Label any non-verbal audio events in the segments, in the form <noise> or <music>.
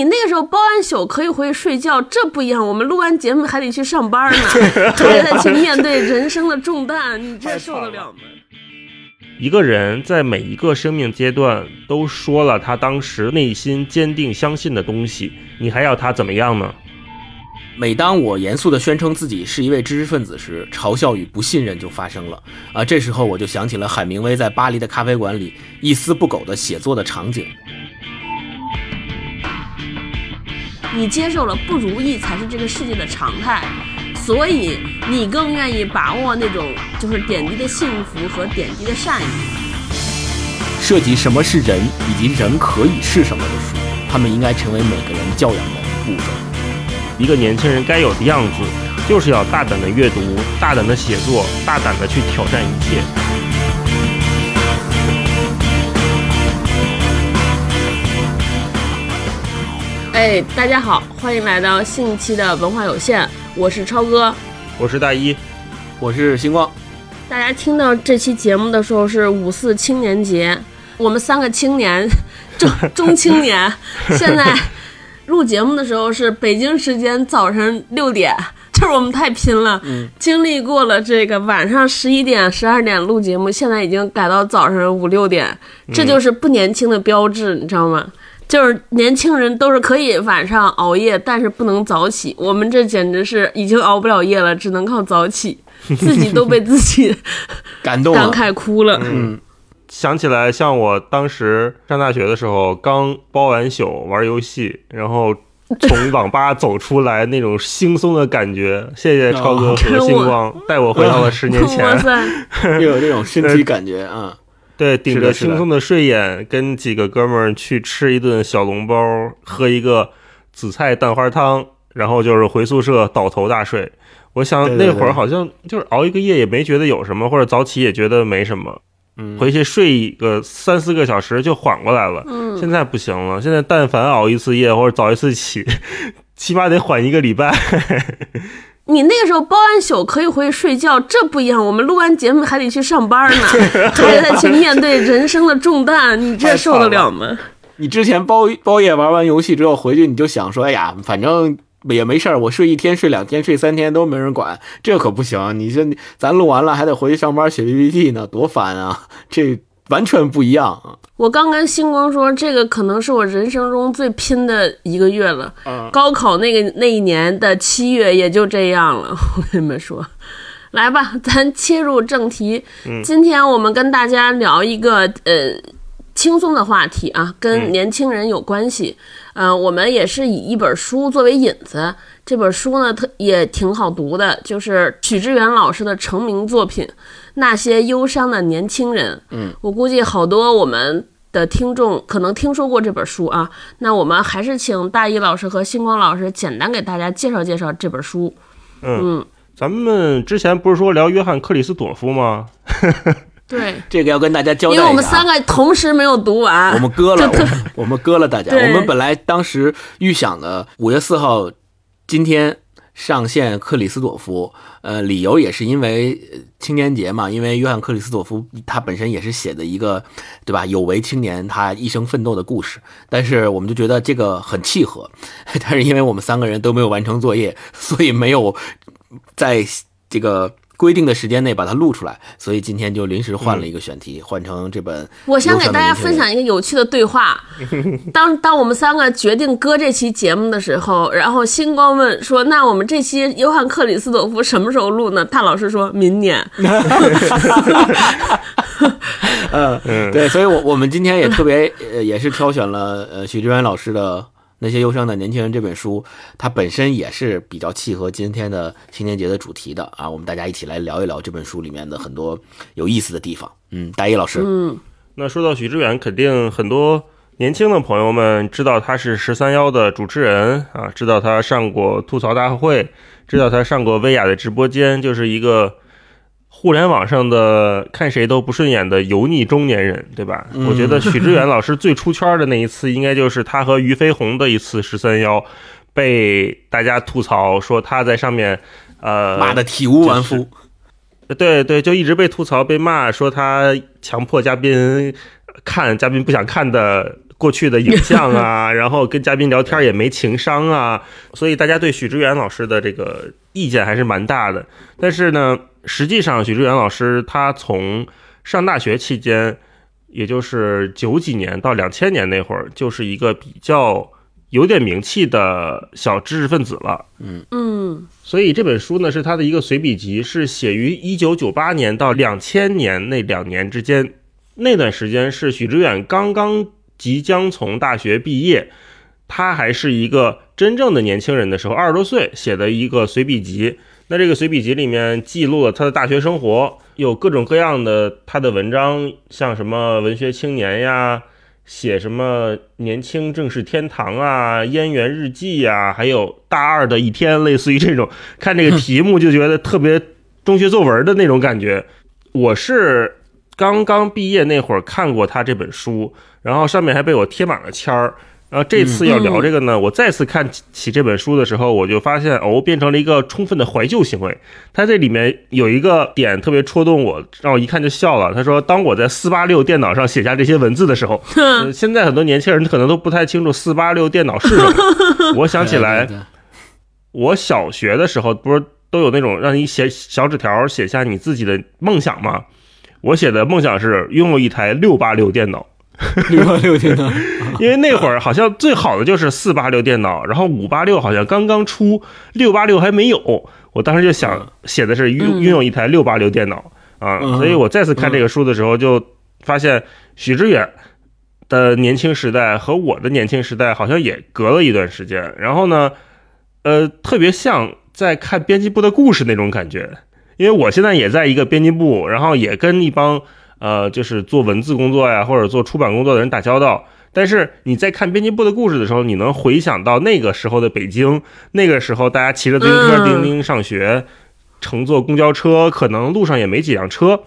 你那个时候包完宿可以回去睡觉，这不一样。我们录完节目还得去上班呢，<laughs> 还得去面对人生的重担，你这受得了吗？一个人在每一个生命阶段都说了他当时内心坚定相信的东西，你还要他怎么样呢？每当我严肃地宣称自己是一位知识分子时，嘲笑与不信任就发生了。啊，这时候我就想起了海明威在巴黎的咖啡馆里一丝不苟地写作的场景。你接受了不如意才是这个世界的常态，所以你更愿意把握那种就是点滴的幸福和点滴的善意。涉及什么是人以及人可以是什么的书，他们应该成为每个人教养的步骤。一个年轻人该有的样子，就是要大胆的阅读，大胆的写作，大胆的去挑战一切。哎，大家好，欢迎来到新一期的文化有限，我是超哥，我是大一，我是星光。大家听到这期节目的时候是五四青年节，我们三个青年，中 <laughs> 中青年，现在。录节目的时候是北京时间早晨六点，就是我们太拼了，经历过了这个晚上十一点、十二点录节目，现在已经改到早上五六点，这就是不年轻的标志，你知道吗？就是年轻人都是可以晚上熬夜，但是不能早起。我们这简直是已经熬不了夜了，只能靠早起，自己都被自己 <laughs> 感动感慨哭了。嗯。想起来，像我当时上大学的时候，刚包完宿玩游戏，然后从网吧走出来那种轻松的感觉。谢谢超哥和星光带我回到了十年前，<laughs> <laughs> 又有这种身体感觉啊！对，顶着轻松的睡眼，跟几个哥们儿去吃一顿小笼包，喝一个紫菜蛋花汤，然后就是回宿舍倒头大睡。我想那会儿好像就是熬一个夜也没觉得有什么，或者早起也觉得没什么。回去睡一个三四个小时就缓过来了。嗯，现在不行了。现在但凡熬一次夜或者早一次起，<laughs> 起码得缓一个礼拜。你那个时候包完宿可以回去睡觉，这不一样。我们录完节目还得去上班呢，<laughs> 还得去面对人生的重担，你这受得了吗？<laughs> 你之前包包夜玩完游戏之后回去，你就想说，哎呀，反正。也没事儿，我睡一天、睡两天、睡三天都没人管，这可不行。你这咱录完了还得回去上班写 PPT 呢，多烦啊！这完全不一样啊。我刚跟星光说，这个可能是我人生中最拼的一个月了。高考那个那一年的七月也就这样了。<laughs> 我跟你们说，来吧，咱切入正题。今天我们跟大家聊一个呃轻松的话题啊，跟年轻人有关系。嗯，我们也是以一本书作为引子。这本书呢，特也挺好读的，就是许知远老师的成名作品《那些忧伤的年轻人》。嗯，我估计好多我们的听众可能听说过这本书啊。那我们还是请大一老师和星光老师简单给大家介绍介绍这本书。嗯，咱们之前不是说聊约翰克里斯朵夫吗？<laughs> 对，这个要跟大家交代因为我们三个同时没有读完，<laughs> 我们割了，我们割了大家。我们本来当时预想的五月四号今天上线克里斯朵夫，呃，理由也是因为青年节嘛，因为约翰克里斯朵夫他本身也是写的一个，对吧？有为青年他一生奋斗的故事，但是我们就觉得这个很契合，<laughs> 但是因为我们三个人都没有完成作业，所以没有在这个。规定的时间内把它录出来，所以今天就临时换了一个选题，换成这本。我想给大家分享一个有趣的对话。<laughs> 当当我们三个决定搁这期节目的时候，然后星光问说：“那我们这期约翰克里斯朵夫什么时候录呢？”他老师说明年。<laughs> 嗯，对，所以，我我们今天也特别，呃，也是挑选了呃许志远老师的。那些忧伤的年轻人这本书，它本身也是比较契合今天的青年节的主题的啊。我们大家一起来聊一聊这本书里面的很多有意思的地方。嗯，大一老师，嗯，那说到许知远，肯定很多年轻的朋友们知道他是十三幺的主持人啊，知道他上过吐槽大会，知道他上过薇娅的直播间，就是一个。互联网上的看谁都不顺眼的油腻中年人，对吧？我觉得 <laughs> 许知远老师最出圈的那一次，应该就是他和俞飞鸿的一次十三幺，被大家吐槽说他在上面，呃，骂的体无完肤。对对，就一直被吐槽被骂，说他强迫嘉宾看嘉宾不想看的。过去的影像啊，<laughs> 然后跟嘉宾聊天也没情商啊，所以大家对许知远老师的这个意见还是蛮大的。但是呢，实际上许知远老师他从上大学期间，也就是九几年到两千年那会儿，就是一个比较有点名气的小知识分子了。嗯嗯所以这本书呢是他的一个随笔集，是写于一九九八年到两千年那两年之间。那段时间是许知远刚刚即将从大学毕业，他还是一个真正的年轻人的时候，二十多岁写的一个随笔集。那这个随笔集里面记录了他的大学生活，有各种各样的他的文章，像什么文学青年呀，写什么年轻正是天堂啊，燕园日记呀，还有大二的一天，类似于这种，<laughs> 看这个题目就觉得特别中学作文的那种感觉。我是刚刚毕业那会儿看过他这本书，然后上面还被我贴满了签儿。然后这次要聊这个呢，我再次看起这本书的时候，我就发现哦，变成了一个充分的怀旧行为。他这里面有一个点特别戳动我，让我一看就笑了。他说：“当我在四八六电脑上写下这些文字的时候，<laughs> 呃现在很多年轻人可能都不太清楚四八六电脑是什么。<laughs> 我想起来，我小学的时候不是都有那种让你写小纸条写下你自己的梦想吗？我写的梦想是拥有一台六八六电脑。<laughs> ”六八六电脑，<laughs> 因为那会儿好像最好的就是四八六电脑，然后五八六好像刚刚出，六八六还没有。我当时就想写的是拥嗯拥有一台六八六电脑啊，嗯所以我再次看这个书的时候，就发现许知远的年轻时代和我的年轻时代好像也隔了一段时间。然后呢，呃，特别像在看编辑部的故事那种感觉，因为我现在也在一个编辑部，然后也跟一帮。呃，就是做文字工作呀，或者做出版工作的人打交道。但是你在看编辑部的故事的时候，你能回想到那个时候的北京，那个时候大家骑着自行车嗯叮叮上学，乘坐公交车，可能路上也没几辆车，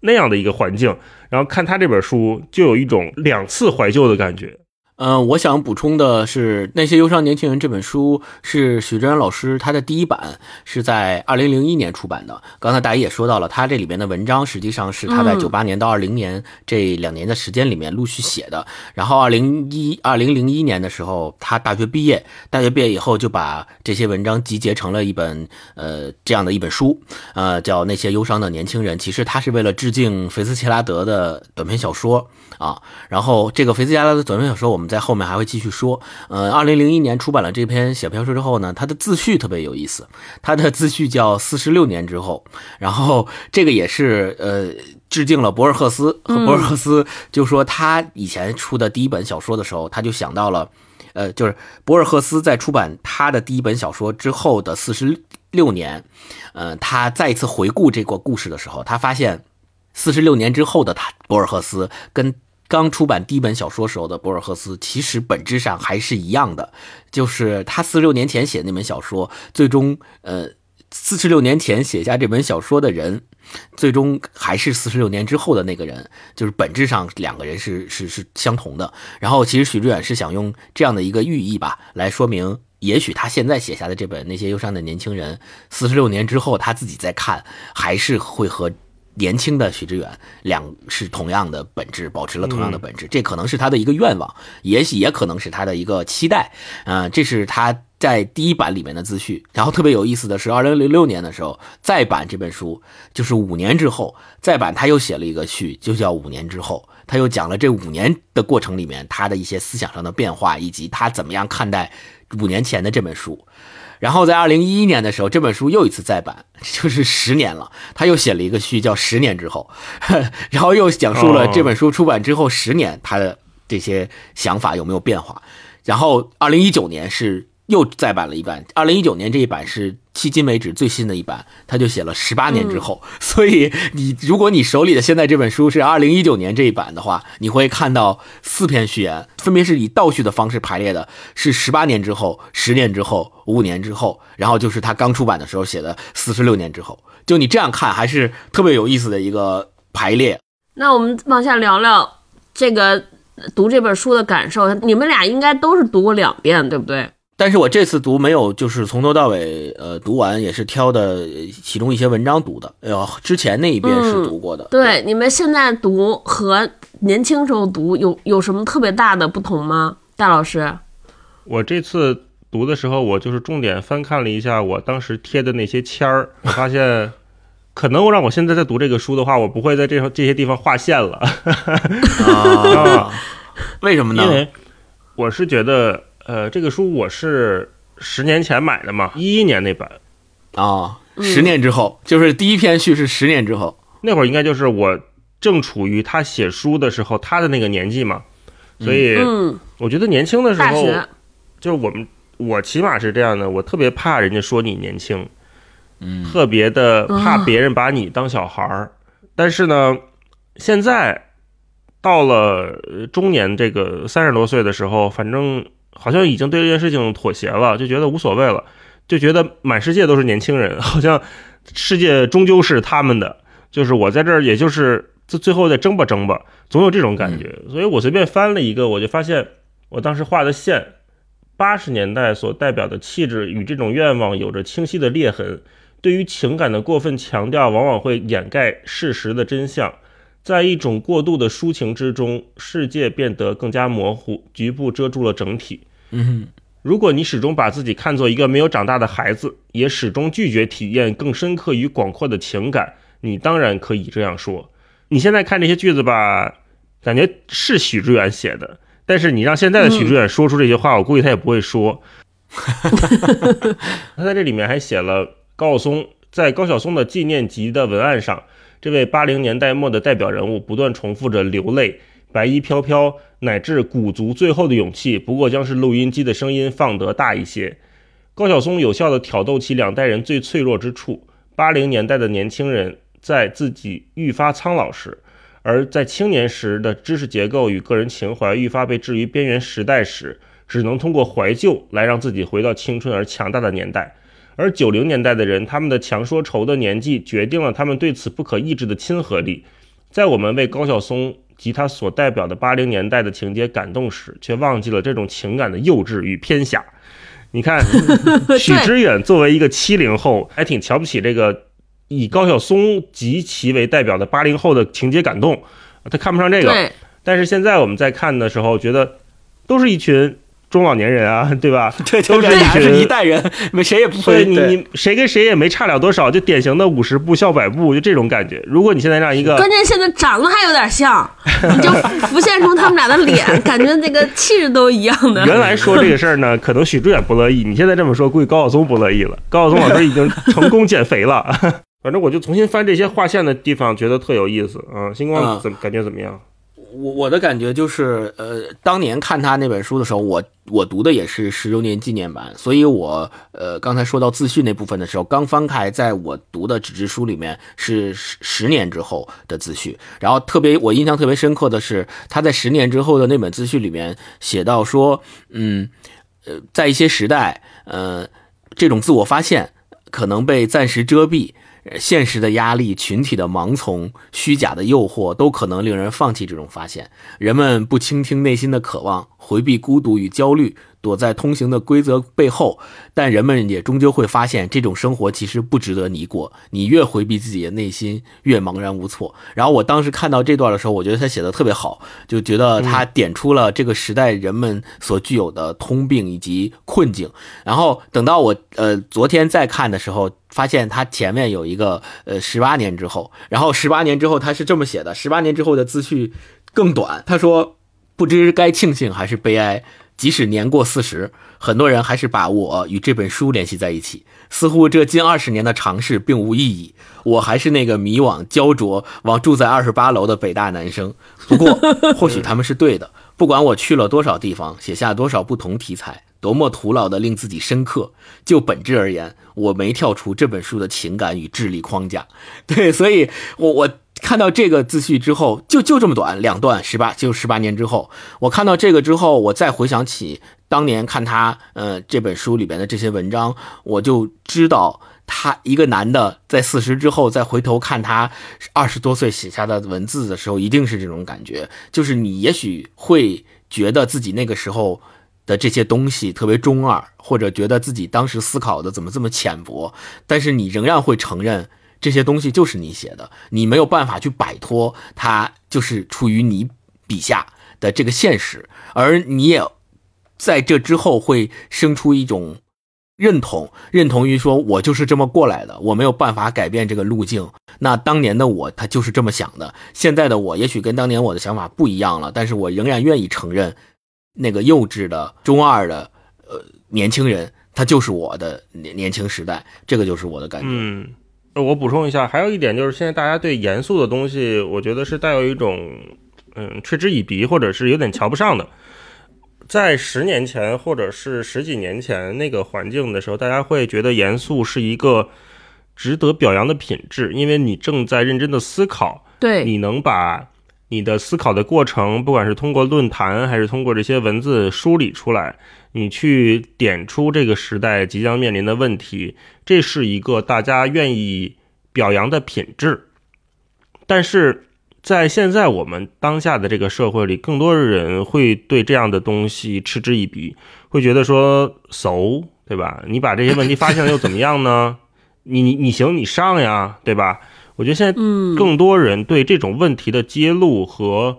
那样的一个环境。然后看他这本书，就有一种两次怀旧的感觉。嗯，我想补充的是，《那些忧伤年轻人》这本书是许志安老师他的第一版，是在二零零一年出版的。刚才大家也说到了，他这里面的文章实际上是他在嗯九八年到二零年这两年的时间里面陆续写的。然后二零一二零零一年的时候，他大学毕业，大学毕业以后就把这些文章集结成了一本呃这样的一本书，呃叫《那些忧伤的年轻人》。其实他是为了致敬菲斯切拉德的短篇小说啊。然后这个菲斯切拉德的短篇小说，我们在后面还会继续说。呃，二零零一年出版了这篇小篇小说之后呢，他的自序特别有意思，他的自序叫《四十六年之后》，然后这个也是呃致敬了博尔赫斯，和博尔赫斯就说他以前出的第一本小说的时候，他就想到了。呃，就是博尔赫斯在出版他的第一本小说之后的四十六年，呃，他再一次回顾这个故事的时候，他发现四十六年之后的他博尔赫斯跟刚出版第一本小说时候的博尔赫斯，其实本质上还是一样的，就是他四十六年前写那本小说，最终呃，四十六年前写下这本小说的人，最终还是四十六年之后的那个人，就是本质上两个人是是是相同的。然后其实许志远是想用这样的一个寓意吧，来说明，也许他现在写下的这本《那些忧伤的年轻人》，四十六年之后他自己再看，还是会和。年轻的许知远两是同样的本质，保持了同样的本质，这可能是他的一个愿望，也许也可能是他的一个期待。啊，这是他在第一版里面的自序。然后特别有意思的是，二零零六年的时候再版这本书，就是五年之后再版，他又写了一个序，就叫五年之后。他又讲了这五年的过程里面他的一些思想上的变化，以及他怎么样看待五年前的这本书。然后在二零一一年的时候，这本书又一次再版，<laughs> 就是十年了。他又写了一个序，叫《十年之后》，<laughs> 然后又讲述了这本书出版之后十年他的这些想法有没有变化。然后二零一九年是又再版了一版，二零一九年这一版是迄今为止最新的一版，他就写了十八年之后。所以你如果你手里的现在这本书是二零一九年这一版的话，你会看到四篇序言，分别是以倒序的方式排列的，是十八年之后、十年之后、五年之后，然后就是他刚出版的时候写的四十六年之后。就你这样看，还是特别有意思的一个排列。那我们往下聊聊这个读这本书的感受。你们俩应该都是读过两遍，对不对？但是我这次读没有，就是从头到尾，呃，读完也是挑的其中一些文章读的。哎呦，之前那一遍是读过的。对，你们现在读和年轻时候读有有什么特别大的不同吗？戴老师，我这次读的时候，我就是重点翻看了一下我当时贴的那些签儿，我发现，可能我让我现在在读这个书的话，我不会在这这些地方划线了。<laughs> 啊，为什么呢？因为我是觉得。呃，这个书我是十年前买的嘛，一一年那版，啊，十年之后，就是第一篇序是十年之后，那会儿应该就是我正处于他写书的时候，他的那个年纪嘛，所以我觉得年轻的时候，就是我们我起码是这样的，我特别怕人家说你年轻，嗯，特别的怕别人把你当小孩儿，但是呢，现在到了中年这个三十多岁的时候，反正。好像已经对这件事情妥协了，就觉得无所谓了，就觉得满世界都是年轻人，<laughs> 好像世界终究是他们的，就是我在这儿，也就是最最后再争吧争吧，总有这种感觉。所以我随便翻了一个，我就发现我当时画的线，八十年代所代表的气质与这种愿望有着清晰的裂痕。对于情感的过分强调，往往会掩盖事实的真相。在一种过度的抒情之中，世界变得更加模糊，局部遮住了整体。嗯，如果你始终把自己看作一个没有长大的孩子，也始终拒绝体验更深刻与广阔的情感，你当然可以这样说。你现在看这些句子吧，感觉是许知远写的，但是你让现在的许知远说出这些话，我估计他也不会说。<laughs> 他在这里面还写了高晓松在高晓松的纪念集的文案上。这位八零年代末的代表人物不断重复着流泪、白衣飘飘，乃至鼓足最后的勇气，不过将是录音机的声音放得大一些。高晓松有效地挑逗起两代人最脆弱之处。八零年代的年轻人在自己愈发苍老时，而在青年时的知识结构与个人情怀愈发被置于边缘时代时，只能通过怀旧来让自己回到青春而强大的年代。而九零年代的人，他们的强说愁的年纪，决定了他们对此不可抑制的亲和力。在我们为高晓松及他所代表的八零年代的情节感动时，却忘记了这种情感的幼稚与偏狭。你看，<laughs> 许知远作为一个七零后，还挺瞧不起这个以高晓松及其为代表的八零后的情节感动，他看不上这个。但是现在我们在看的时候，觉得都是一群。中老年人啊，<laughs> 对吧？<laughs> 对，都是一代人，没谁也不会。你你谁跟谁也没差了多少，就典型的五十步笑百步，就这种感觉。如果你现在让一个，关键现在长得还有点像，<laughs> 你就浮现出他们俩的脸，感觉那个气质都一样的。原来说这个事儿呢，可能许志远不乐意，你现在这么说，估计高晓松不乐意了。高晓松老师已经成功减肥了。反正我就重新翻这些划线的地方，觉得特有意思啊。星光怎么感觉怎么样？我我的感觉就是，呃，当年看他那本书的时候，我我读的也是十周年纪念版，所以我呃刚才说到自序那部分的时候，刚翻开，在我读的纸质书里面是十十年之后的自序，然后特别我印象特别深刻的是，他在十年之后的那本自序里面写到说，嗯，呃，在一些时代，呃，这种自我发现可能被暂时遮蔽。现实的压力、群体的盲从、虚假的诱惑，都可能令人放弃这种发现。人们不倾听内心的渴望，回避孤独与焦虑。躲在通行的规则背后，但人们也终究会发现，这种生活其实不值得你过。你越回避自己的内心，越茫然无措。然后我当时看到这段的时候，我觉得他写的特别好，就觉得他点出了这个时代人们所具有的通病以及困境。然后等到我呃昨天再看的时候，发现他前面有一个呃十八年之后，然后十八年之后他是这么写的：十八年之后的自序更短。他说：“不知该庆幸还是悲哀。”即使年过四十，很多人还是把我与这本书联系在一起，似乎这近二十年的尝试并无意义。我还是那个迷惘、焦灼、往住在二十八楼的北大男生。不过，<laughs> 或许他们是对的。不管我去了多少地方，写下多少不同题材，多么徒劳的令自己深刻，就本质而言，我没跳出这本书的情感与智力框架。对，所以，我我。看到这个自序之后，就就这么短两段，十八就十八年之后，我看到这个之后，我再回想起当年看他呃这本书里边的这些文章，我就知道他一个男的在四十之后再回头看他二十多岁写下的文字的时候，一定是这种感觉，就是你也许会觉得自己那个时候的这些东西特别中二，或者觉得自己当时思考的怎么这么浅薄，但是你仍然会承认这些东西就是你写的，你没有办法去摆脱它，就是出于你笔下的这个现实，而你也在这之后会生出一种认同，认同于说我就是这么过来的，我没有办法改变这个路径。那当年的我，他就是这么想的，现在的我也许跟当年我的想法不一样了，但是我仍然愿意承认。那个幼稚的中二的呃年轻人，他就是我的年年轻时代，这个就是我的感觉。我补充一下，还有一点就是现在大家对严肃的东西，我觉得是带有一种嗯嗤之以鼻，或者是有点瞧不上的。在十年前或者是十几年前那个环境的时候，大家会觉得严肃是一个值得表扬的品质，因为你正在认真的思考，对，你能把。你的思考的过程，不管是通过论坛还是通过这些文字梳理出来，你去点出这个时代即将面临的问题，这是一个大家愿意表扬的品质。但是在现在我们当下的这个社会里，更多人会对这样的东西嗤之以鼻，会觉得说，so 对吧？你把这些问题发现了又怎么样呢？<laughs> 你你你行你上呀，对吧？我觉得现在更多人对这种问题的揭露和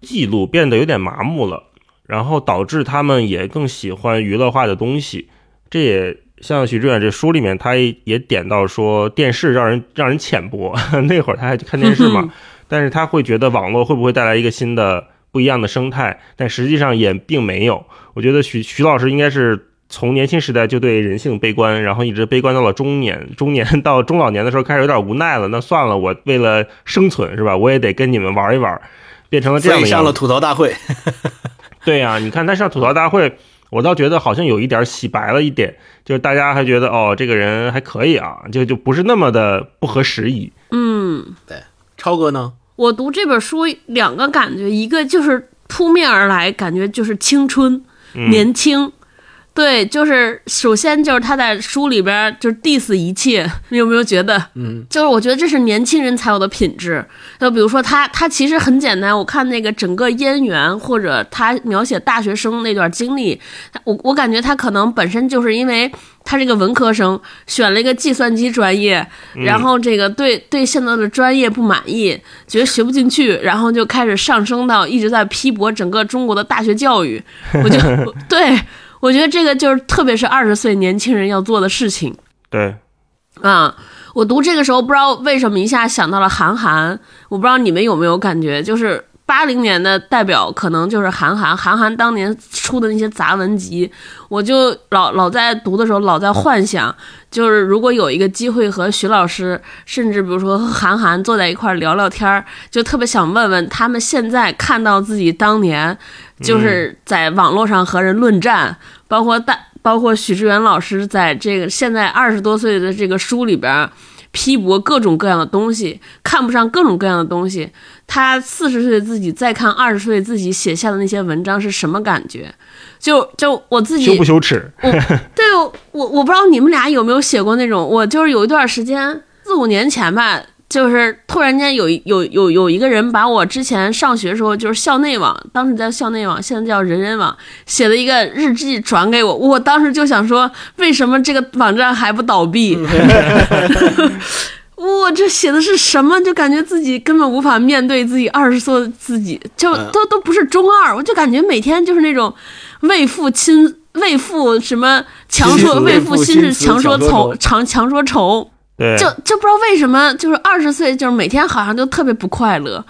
记录变得有点麻木了，然后导致他们也更喜欢娱乐化的东西。这也像许志远这书里面，他也点到说，电视让人让人浅薄。<laughs> 那会儿他还看电视嘛，但是他会觉得网络会不会带来一个新的不一样的生态？但实际上也并没有。我觉得徐徐老师应该是。从年轻时代就对人性悲观，然后一直悲观到了中年，<laughs> 中年到中老年的时候开始有点无奈了。那算了，我为了生存是吧？我也得跟你们玩一玩，变成了这样的。上了吐槽大会。<laughs> 对呀，你看他上吐槽大会，我倒觉得好像有一点洗白了一点，就是大家还觉得哦，这个人还可以啊，就就不是那么的不合时宜。嗯，对，超哥呢？我读这本书两个感觉，一个就是扑面而来，感觉就是青春、年轻。对，就是首先就是他在书里边就是 diss 一切，你有没有觉得？嗯，就是我觉得这是年轻人才有的品质。就比如说他，他其实很简单。我看那个整个燕园或者他描写大学生那段经历，我我感觉他可能本身就是因为他这个文科生选了一个计算机专业，然后这个对对现在的专业不满意，觉得学不进去，然后就开始上升到一直在批驳整个中国的大学教育。我就 <laughs> 对。我觉得这个就是，特别是二十岁年轻人要做的事情。对，啊，我读这个时候不知道为什么一下想到了韩寒，我不知道你们有没有感觉，就是。八零年的代表可能就是韩寒，韩寒当年出的那些杂文集，我就老老在读的时候老在幻想，就是如果有一个机会和徐老师，甚至比如说和韩寒坐在一块聊聊天儿，就特别想问问他们现在看到自己当年就是在网络上和人论战，包括大包括许志远老师在这个现在二十多岁的这个书里边。批驳各种各样的东西，看不上各种各样的东西。他四十岁自己再看二十岁自己写下的那些文章是什么感觉？就就我自己羞不羞耻？对我我不知道你们俩有没有写过那种。我就是有一段时间四五年前吧。就是突然间有有有有一个人把我之前上学时候就是校内网，当时叫校内网，现在叫人人网，写的一个日记转给我。我当时就想说，为什么这个网站还不倒闭？<laughs> 我这写的是什么？就感觉自己根本无法面对自己二十岁的自己，就都都不是中二。我就感觉每天就是那种为父亲为父什么强说为父心事强说愁强强说愁。就就不知道为什么，就是二十岁，就是每天好像就特别不快乐。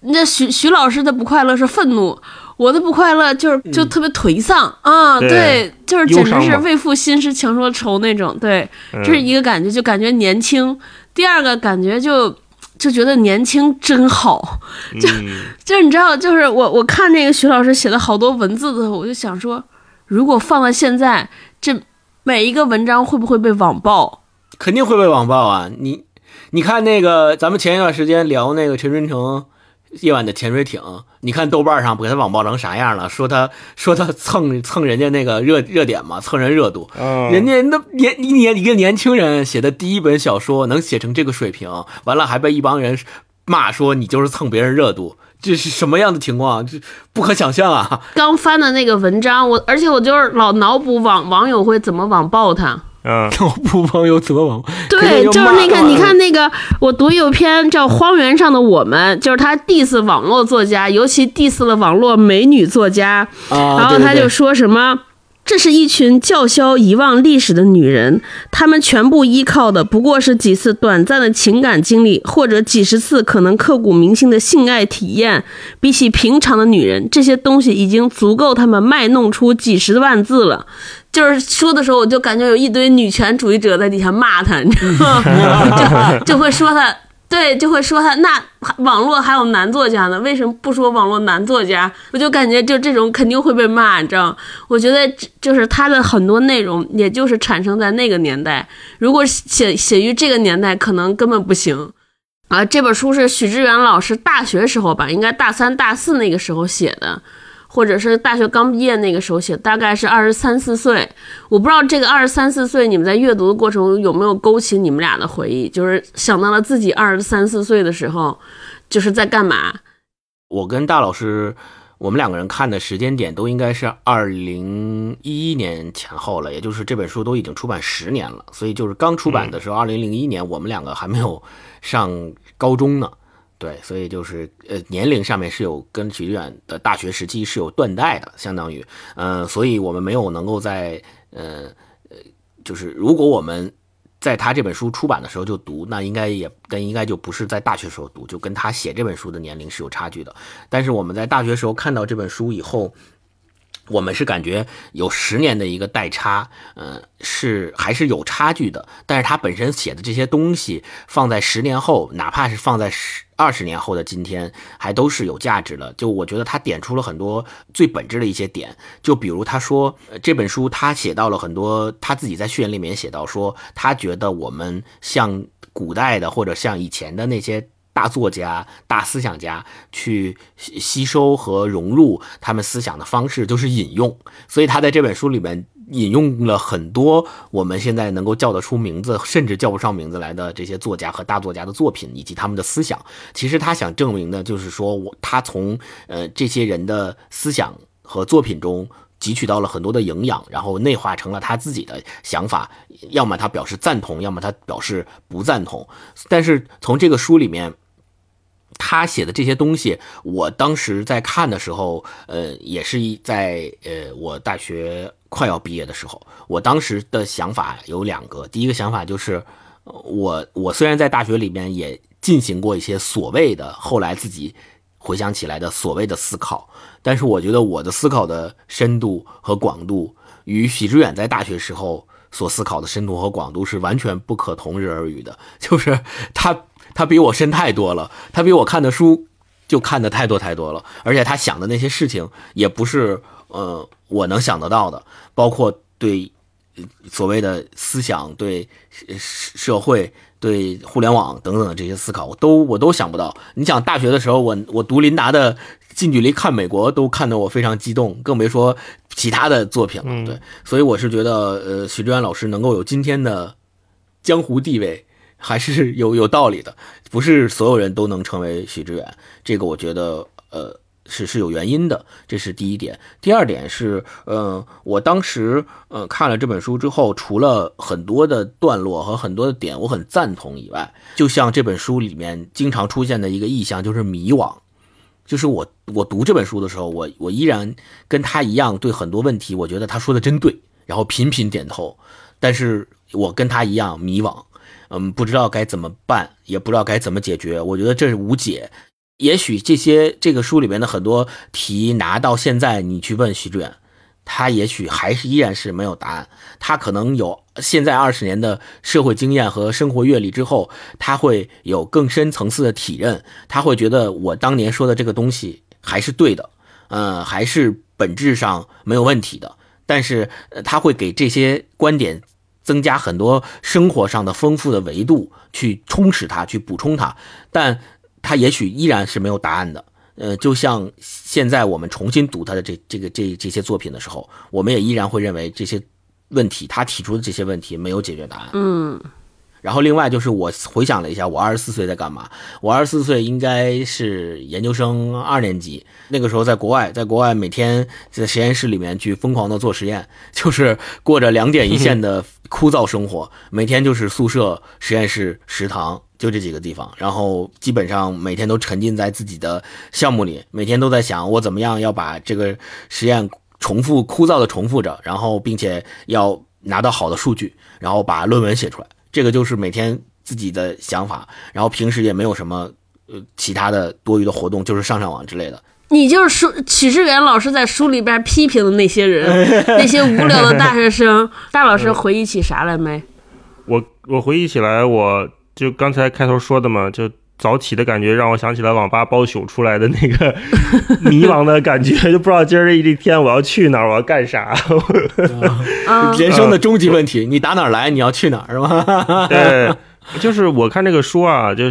那徐徐老师的不快乐是愤怒，我的不快乐就是就特别颓丧啊，对，就是简直是为赋新诗强说愁那种。对，这是一个感觉，就感觉年轻。第二个感觉就就觉得年轻真好，就 <laughs> 就是你知道，就是我我看那个徐老师写的好多文字的时候，我就想说，如果放到现在，这每一个文章会不会被网暴？肯定会被网暴啊！你，你看那个，咱们前一段时间聊那个陈春成夜晚的潜水艇，你看豆瓣上不给他网暴成啥样了？说他说他蹭蹭人家那个热热点嘛，蹭人热度。人家那年一年一个年轻人写的第一本小说能写成这个水平，完了还被一帮人骂说你就是蹭别人热度，这是什么样的情况？这不可想象啊！刚翻的那个文章，我而且我就是老脑补网网友会怎么网暴他。嗯，脑补网友怎么网？对，就是那个，你看那个，我读有篇叫《荒原上的我们》，就是他 diss 网络作家，尤其 diss 了网络美女作家，然后他就说什么。这是一群叫嚣遗忘历史的女人，她们全部依靠的不过是几次短暂的情感经历，或者几十次可能刻骨铭心的性爱体验。比起平常的女人，这些东西已经足够她们卖弄出几十万字了。就是说的时候，我就感觉有一堆女权主义者在底下骂他，你知道吗？<laughs> 就就会说他。对，就会说他那网络还有男作家呢，为什么不说网络男作家？我就感觉就这种肯定会被骂，你知道？我觉得就是他的很多内容，也就是产生在那个年代，如果写写于这个年代，可能根本不行。啊，这本书是许志远老师大学时候吧，应该大三大四那个时候写的。或者是大学刚毕业那个时候写，大概是二十三四岁。我不知道这个二十三四岁，你们在阅读的过程中有没有勾起你们俩的回忆，就是想到了自己二十三四岁的时候，就是在干嘛？我跟大老师，我们两个人看的时间点都应该是二零一一年前后了，也就是这本书都已经出版十年了，所以就是刚出版的时候，二零零一年，我们两个还没有上高中呢。对，所以就是呃，年龄上面是有跟许志远的大学时期是有断代的，相当于，呃，所以我们没有能够在呃呃，就是如果我们在他这本书出版的时候就读，那应该也但应该就不是在大学时候读，就跟他写这本书的年龄是有差距的。但是我们在大学时候看到这本书以后。我们是感觉有十年的一个代差，嗯，是还是有差距的。但是他本身写的这些东西，放在十年后，哪怕是放在十二十年后的今天，还都是有价值的。就我觉得他点出了很多最本质的一些点。就比如他说这本书，他写到了很多他自己在序言里面写到说，他觉得我们像古代的或者像以前的那些。大作家、大思想家去吸收和融入他们思想的方式就是引用，所以他在这本书里面引用了很多我们现在能够叫得出名字，甚至叫不上名字来的这些作家和大作家的作品以及他们的思想。其实他想证明的就是说，他从呃这些人的思想和作品中汲取到了很多的营养，然后内化成了他自己的想法。要么他表示赞同，要么他表示不赞同。但是从这个书里面。他写的这些东西，我当时在看的时候，呃，也是在呃我大学快要毕业的时候。我当时的想法有两个，第一个想法就是，我我虽然在大学里面也进行过一些所谓的后来自己回想起来的所谓的思考，但是我觉得我的思考的深度和广度与许知远在大学时候所思考的深度和广度是完全不可同日而语的，<laughs> 就是他。他比我深太多了，他比我看的书就看的太多太多了，而且他想的那些事情也不是呃我能想得到的，包括对所谓的思想、对社会、对互联网等等的这些思考，我都我都想不到。你想大学的时候，我我读林达的《近距离看美国》都看得我非常激动，更别说其他的作品了。对，所以我是觉得呃许志远老师能够有今天的江湖地位。还是有有道理的，不是所有人都能成为许知远，这个我觉得呃是是有原因的，这是第一点。第二点是，呃，我当时呃看了这本书之后，除了很多的段落和很多的点我很赞同以外，就像这本书里面经常出现的一个意象就是迷惘，就是我我读这本书的时候，我我依然跟他一样对很多问题，我觉得他说的真对，然后频频点头，但是我跟他一样迷惘。嗯，不知道该怎么办，也不知道该怎么解决。我觉得这是无解。也许这些这个书里面的很多题拿到现在，你去问徐志远，他也许还是依然是没有答案。他可能有现在二十年的社会经验和生活阅历之后，他会有更深层次的体认。他会觉得我当年说的这个东西还是对的，嗯，还是本质上没有问题的。但是他会给这些观点。增加很多生活上的丰富的维度，去充实它，去补充它，但它也许依然是没有答案的。呃，就像现在我们重新读他的这这个这这些作品的时候，我们也依然会认为这些问题，他提出的这些问题没有解决答案。嗯，然后另外就是我回想了一下，我二十四岁在干嘛？我二十四岁应该是研究生二年级，那个时候在国外，在国外每天在实验室里面去疯狂的做实验，<laughs> 就是过着两点一线的 <laughs> 枯燥生活，每天就是宿舍、实验室、食堂，就这几个地方，然后基本上每天都沉浸在自己的项目里，每天都在想我怎么样要把这个实验重复枯燥的重复着，然后并且要拿到好的数据，然后把论文写出来。这个就是每天自己的想法，然后平时也没有什么呃其他的多余的活动，就是上上网之类的。你就是书许志远老师在书里边批评的那些人，<laughs> 那些无聊的大学生。大老师回忆起啥来没？我我回忆起来，我就刚才开头说的嘛，就早起的感觉让我想起了网吧包宿出来的那个 <laughs> 迷茫的感觉，<laughs> 就不知道今儿这一天我要去哪儿，我要干啥。<laughs> 人生的终极问题，你打哪儿来？你要去哪儿是吧？对，就是我看这个书啊，就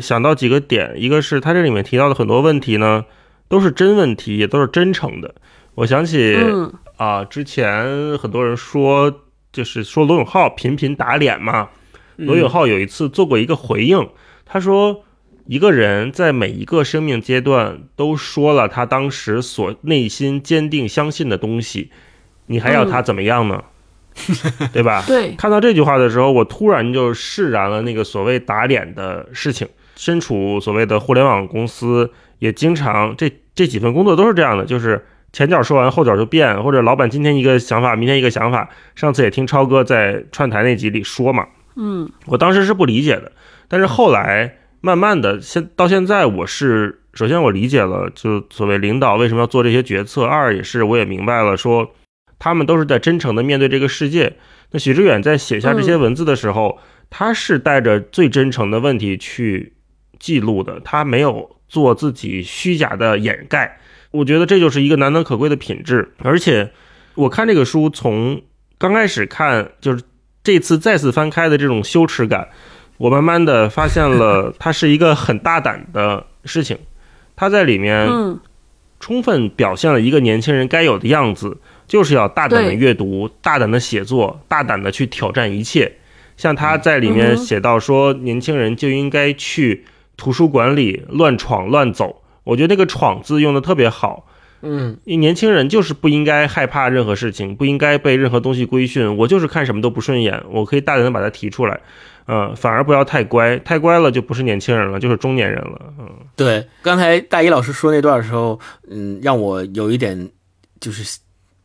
想到几个点，一个是它这里面提到的很多问题呢，都是真问题，也都是真诚的。我想起啊，之前很多人说，就是说罗永浩频频打脸嘛。罗永浩有一次做过一个回应，他说，一个人在每一个生命阶段都说了他当时所内心坚定相信的东西。你还要他怎么样呢？<laughs> 对吧？对。看到这句话的时候，我突然就释然了那个所谓打脸的事情。身处所谓的互联网公司，也经常这这几份工作都是这样的，就是前脚说完，后脚就变，或者老板今天一个想法，明天一个想法。上次也听超哥在串台那集里说嘛，嗯，我当时是不理解的，但是后来慢慢的，现到现在，我是首先我理解了，就所谓领导为什么要做这些决策。二也是我也明白了说。他们都是在真诚的面对这个世界。那许知远在写下这些文字的时候，他是带着最真诚的问题去记录的，他没有做自己虚假的掩盖。我觉得这就是一个难能可贵的品质。而且，我看这个书从刚开始看，就是这次再次翻开的这种羞耻感，我慢慢的发现了，<laughs> 它是一个很大胆的事情。他在里面充分表现了一个年轻人该有的样子。就是要大胆的阅读，大胆的写作，大胆的去挑战一切。像他在里面写到说，年轻人就应该去图书馆里乱闯乱走。我觉得那个“闯”字用的特别好。嗯，一年轻人就是不应该害怕任何事情，不应该被任何东西规训。我就是看什么都不顺眼，我可以大胆的把它提出来。嗯，反而不要太乖，太乖了就不是年轻人了，就是中年人了。嗯，对。刚才大一老师说那段的时候，嗯，让我有一点就是。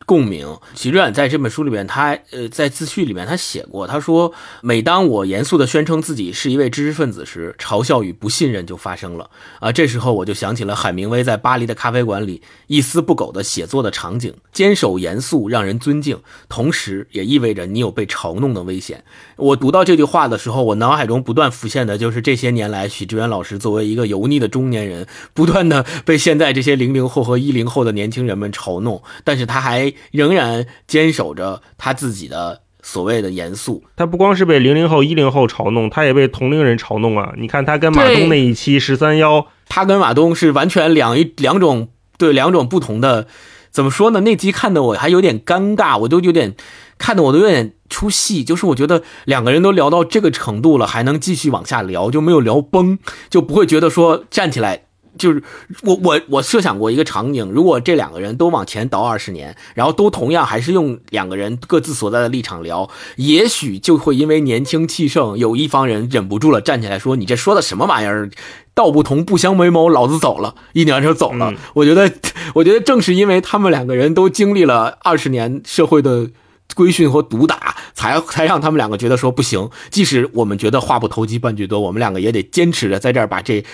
共鸣。许志远在这本书里面，他呃在自序里面他写过，他说：“每当我严肃地宣称自己是一位知识分子时，嘲笑与不信任就发生了。啊，这时候我就想起了海明威在巴黎的咖啡馆里一丝不苟的写作的场景，坚守严肃让人尊敬，同时也意味着你有被嘲弄的危险。”我读到这句话的时候，我脑海中不断浮现的就是这些年来，许志远老师作为一个油腻的中年人，不断的被现在这些零零后和一零后的年轻人们嘲弄，但是他还。仍然坚守着他自己的所谓的严肃。他不光是被零零后、一零后嘲弄，他也被同龄人嘲弄啊！你看他跟马东那一期十三幺，他跟马东是完全两一两种对两种不同的。怎么说呢？那集看的我还有点尴尬，我都有点看的我都有点出戏。就是我觉得两个人都聊到这个程度了，还能继续往下聊，就没有聊崩，就不会觉得说站起来。就是我我我设想过一个场景，如果这两个人都往前倒二十年，然后都同样还是用两个人各自所在的立场聊，也许就会因为年轻气盛，有一方人忍不住了，站起来说：“你这说的什么玩意儿？道不同不相为谋，老子走了。”一扭就走了。我觉得，我觉得正是因为他们两个人都经历了二十年社会的规训和毒打，才才让他们两个觉得说不行。即使我们觉得话不投机半句多，我们两个也得坚持着在这儿把这。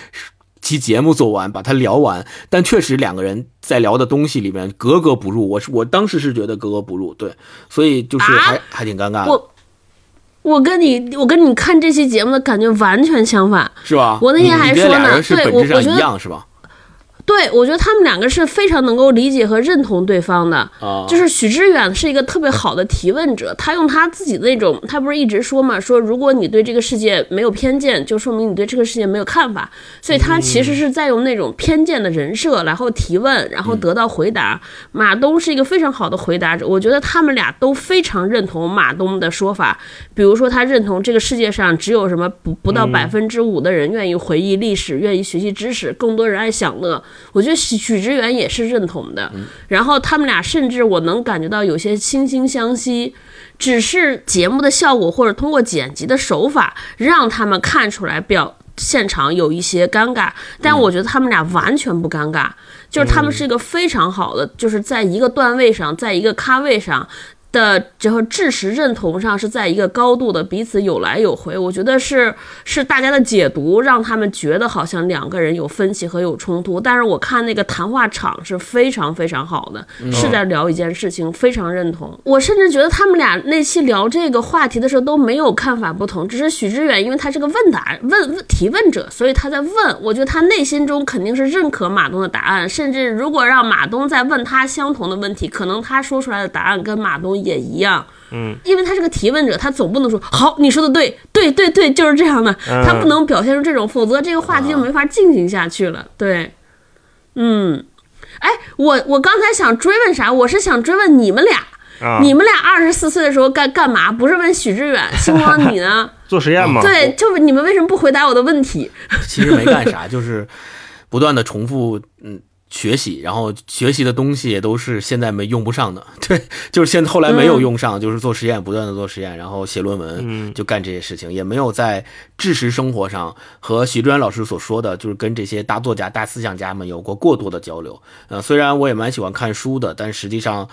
期节目做完，把它聊完，但确实两个人在聊的东西里面格格不入。我是我当时是觉得格格不入，对，所以就是还还挺尴尬。我我跟你我跟你看这期节目的感觉完全相反，是吧？我那天还说呢，对，我我觉得一样是吧？对，我觉得他们两个是非常能够理解和认同对方的。啊，就是许知远是一个特别好的提问者，他用他自己的那种，他不是一直说嘛，说如果你对这个世界没有偏见，就说明你对这个世界没有看法。所以他其实是在用那种偏见的人设，然后提问，然后得到回答。马东是一个非常好的回答者，我觉得他们俩都非常认同马东的说法。比如说，他认同这个世界上只有什么不不到百分之五的人愿意回忆历史，愿意学习知识，更多人爱享乐。我觉得许许知远也是认同的，然后他们俩甚至我能感觉到有些惺惺相惜，只是节目的效果或者通过剪辑的手法让他们看出来表现场有一些尴尬，但我觉得他们俩完全不尴尬，就是他们是一个非常好的，就是在一个段位上，在一个咖位上。的这个事实认同上是在一个高度的彼此有来有回，我觉得是是大家的解读让他们觉得好像两个人有分歧和有冲突，但是我看那个谈话场是非常非常好的，是在聊一件事情，非常认同。我甚至觉得他们俩那期聊这个话题的时候都没有看法不同，只是许知远因为他是个问答问问提问者，所以他在问。我觉得他内心中肯定是认可马东的答案，甚至如果让马东再问他相同的问题，可能他说出来的答案跟马东。也一样，嗯，因为他是个提问者，他总不能说好，你说的对，对对对，就是这样的，他不能表现出这种，否则这个话题就没法进行下去了。对，嗯，哎，我我刚才想追问啥？我是想追问你们俩，你们俩二十四岁的时候干干嘛？不是问许志远，星光你呢？<laughs> 做实验吗？对，就你们为什么不回答我的问题？其实没干啥，就是不断的重复，嗯。学习，然后学习的东西也都是现在没用不上的，<laughs> 对，就是现后来没有用上，就是做实验，不断的做实验，然后写论文，就干这些事情，也没有在知识生活上和徐志远老师所说的，就是跟这些大作家、大思想家们有过过多的交流。呃，虽然我也蛮喜欢看书的，但实际上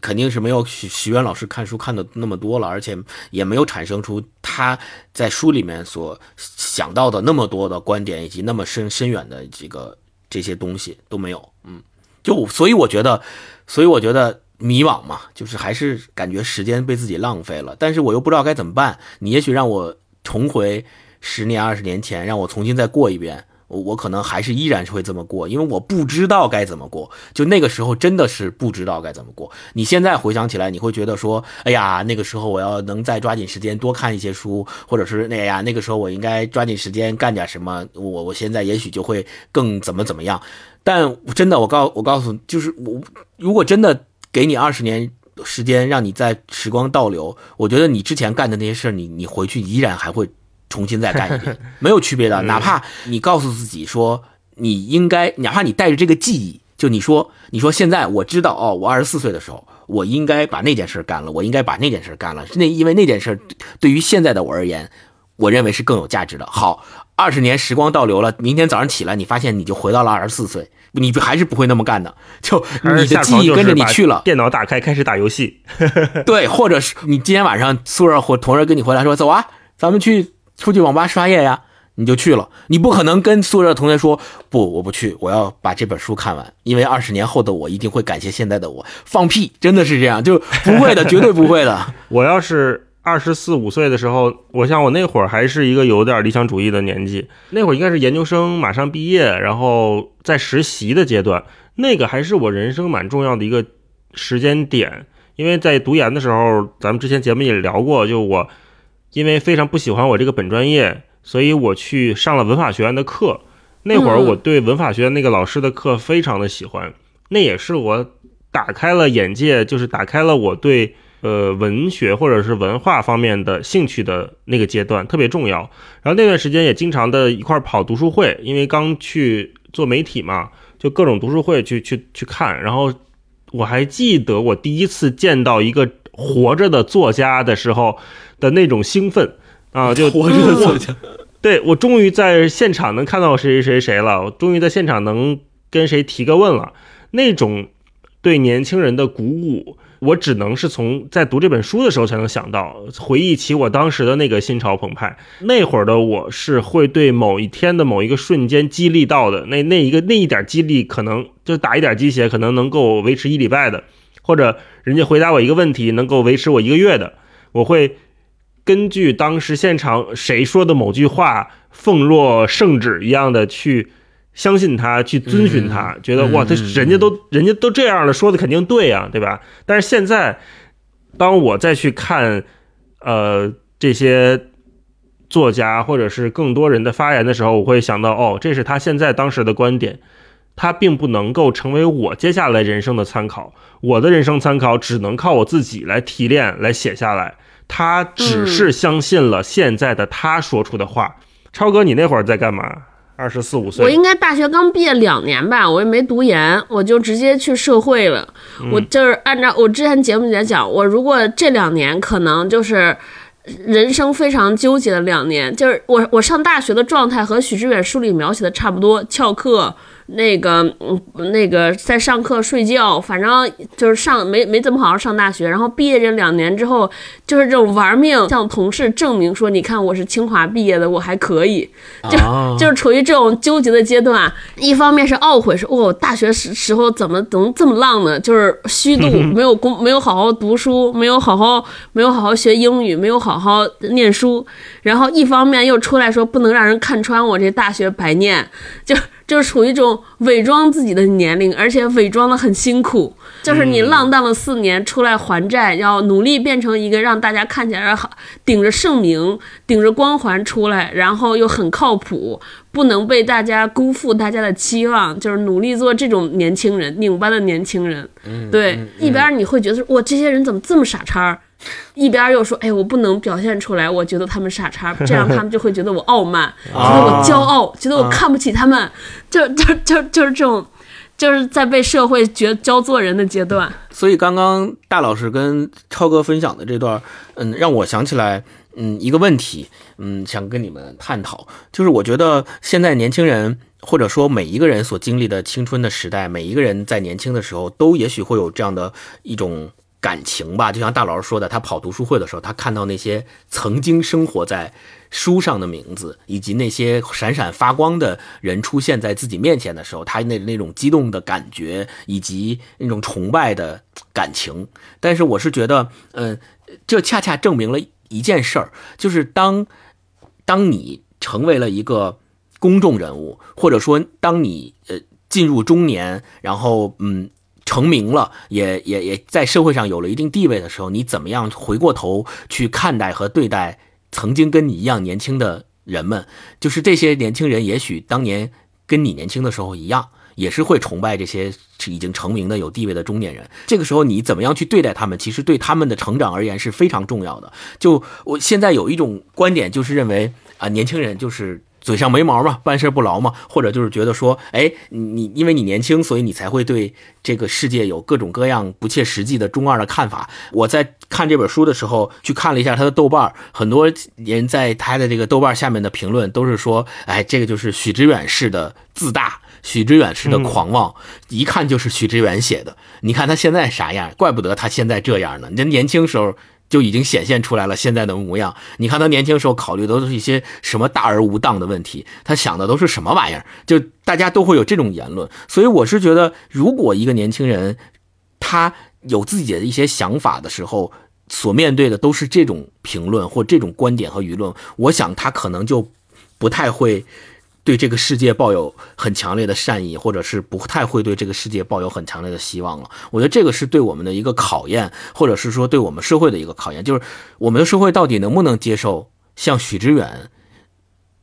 肯定是没有徐徐远老师看书看的那么多了，而且也没有产生出他在书里面所想到的那么多的观点，以及那么深深远的这个。这些东西都没有，嗯，就所以我觉得，所以我觉得迷惘嘛，就是还是感觉时间被自己浪费了，但是我又不知道该怎么办。你也许让我重回十年、二十年前，让我重新再过一遍。我我可能还是依然是会这么过，因为我不知道该怎么过。就那个时候真的是不知道该怎么过。你现在回想起来，你会觉得说，哎呀，那个时候我要能再抓紧时间多看一些书，或者是那呀，那个时候我应该抓紧时间干点什么。我我现在也许就会更怎么怎么样。但真的，我告我告诉，就是我如果真的给你二十年时间，让你在时光倒流，我觉得你之前干的那些事儿，你你回去依然还会。重新再干一遍，<laughs> 没有区别的。哪怕你告诉自己说，你应该，哪怕你带着这个记忆，就你说，你说现在我知道，哦，我二十四岁的时候，我应该把那件事干了，我应该把那件事干了。那因为那件事对于现在的我而言，我认为是更有价值的。好，二十年时光倒流了，明天早上起来，你发现你就回到了二十四岁，你还是不会那么干的。<laughs> 就你的记忆跟着你去了，电脑打开开始打游戏。<laughs> 对，或者是你今天晚上宿舍或同事跟你回来说，走啊，咱们去。出去网吧刷夜呀，你就去了。你不可能跟宿舍同学说不，我不去，我要把这本书看完，因为二十年后的我一定会感谢现在的我。放屁，真的是这样，就不会的，绝对不会的。<laughs> 我要是二十四五岁的时候，我想我那会儿还是一个有点理想主义的年纪，那会儿应该是研究生马上毕业，然后在实习的阶段，那个还是我人生蛮重要的一个时间点，因为在读研的时候，咱们之前节目也聊过，就我。因为非常不喜欢我这个本专业，所以我去上了文法学院的课。那会儿我对文法学院那个老师的课非常的喜欢，那也是我打开了眼界，就是打开了我对呃文学或者是文化方面的兴趣的那个阶段，特别重要。然后那段时间也经常的一块跑读书会，因为刚去做媒体嘛，就各种读书会去去去看。然后我还记得我第一次见到一个活着的作家的时候。的那种兴奋啊，就 <laughs> 活着的作家，对我终于在现场能看到谁谁谁谁了，我终于在现场能跟谁提个问了，那种对年轻人的鼓舞，我只能是从在读这本书的时候才能想到，回忆起我当时的那个心潮澎湃，那会儿的我是会对某一天的某一个瞬间激励到的，那那一个那一点激励可能就打一点鸡血，可能能够维持一礼拜的，或者人家回答我一个问题能够维持我一个月的，我会。根据当时现场谁说的某句话，奉若圣旨一样的去相信他，去遵循他，觉得哇，他人家都人家都这样了，说的肯定对呀，对吧？但是现在，当我再去看，呃，这些作家或者是更多人的发言的时候，我会想到，哦，这是他现在当时的观点，他并不能够成为我接下来人生的参考，我的人生参考只能靠我自己来提炼来写下来。他只是相信了现在的他说出的话。超哥，你那会儿在干嘛？二十四五岁，我应该大学刚毕业两年吧，我也没读研，我就直接去社会了。我就是按照我之前节目里面讲，我如果这两年可能就是人生非常纠结的两年，就是我我上大学的状态和许知远书里描写的差不多，翘课。那个，嗯，那个在上课睡觉，反正就是上没没怎么好好上大学。然后毕业这两年之后，就是这种玩命向同事证明说，你看我是清华毕业的，我还可以，<laughs> 就就是处于这种纠结的阶段。一方面是懊悔，说哦，大学时时候怎么能这么浪呢？就是虚度，<laughs> 没有工，没有好好读书，没有好好没有好好学英语，没有好好念书。然后一方面又出来说，不能让人看穿我这大学白念，就。就是处于一种伪装自己的年龄，而且伪装的很辛苦。就是你浪荡了四年，出来还债，要努力变成一个让大家看起来好、顶着盛名、顶着光环出来，然后又很靠谱，不能被大家辜负大家的期望。就是努力做这种年轻人，拧巴的年轻人。对，一边你会觉得，哇，这些人怎么这么傻叉？一边又说：“哎，我不能表现出来，我觉得他们傻叉，这样他们就会觉得我傲慢，觉得我骄傲，觉得我看不起他们，就就就就是这种，就是在被社会觉教做人的阶段。”所以刚刚大老师跟超哥分享的这段，嗯，让我想起来，嗯，一个问题，嗯，想跟你们探讨，就是我觉得现在年轻人，或者说每一个人所经历的青春的时代，每一个人在年轻的时候，都也许会有这样的一种。感情吧，就像大老师说的，他跑读书会的时候，他看到那些曾经生活在书上的名字，以及那些闪闪发光的人出现在自己面前的时候，他那那种激动的感觉，以及那种崇拜的感情。但是我是觉得，嗯，这恰恰证明了一件事儿，就是当当你成为了一个公众人物，或者说当你呃进入中年，然后嗯。成名了，也也也在社会上有了一定地位的时候，你怎么样回过头去看待和对待曾经跟你一样年轻的人们？就是这些年轻人，也许当年跟你年轻的时候一样，也是会崇拜这些已经成名的有地位的中年人。这个时候，你怎么样去对待他们？其实对他们的成长而言是非常重要的。就我现在有一种观点，就是认为啊，年轻人就是。嘴上没毛嘛，办事不牢嘛，或者就是觉得说，哎，你因为你年轻，所以你才会对这个世界有各种各样不切实际的中二的看法。我在看这本书的时候，去看了一下他的豆瓣，很多人在他的这个豆瓣下面的评论都是说，哎，这个就是许知远式的自大，许知远式的狂妄，一看就是许知远写的。你看他现在啥样，怪不得他现在这样呢。人年轻时候。就已经显现出来了现在的模样。你看他年轻时候考虑的都是一些什么大而无当的问题，他想的都是什么玩意儿？就大家都会有这种言论。所以我是觉得，如果一个年轻人他有自己的一些想法的时候，所面对的都是这种评论或这种观点和舆论，我想他可能就不太会。对这个世界抱有很强烈的善意，或者是不太会对这个世界抱有很强烈的希望了。我觉得这个是对我们的一个考验，或者是说对我们社会的一个考验，就是我们的社会到底能不能接受像许知远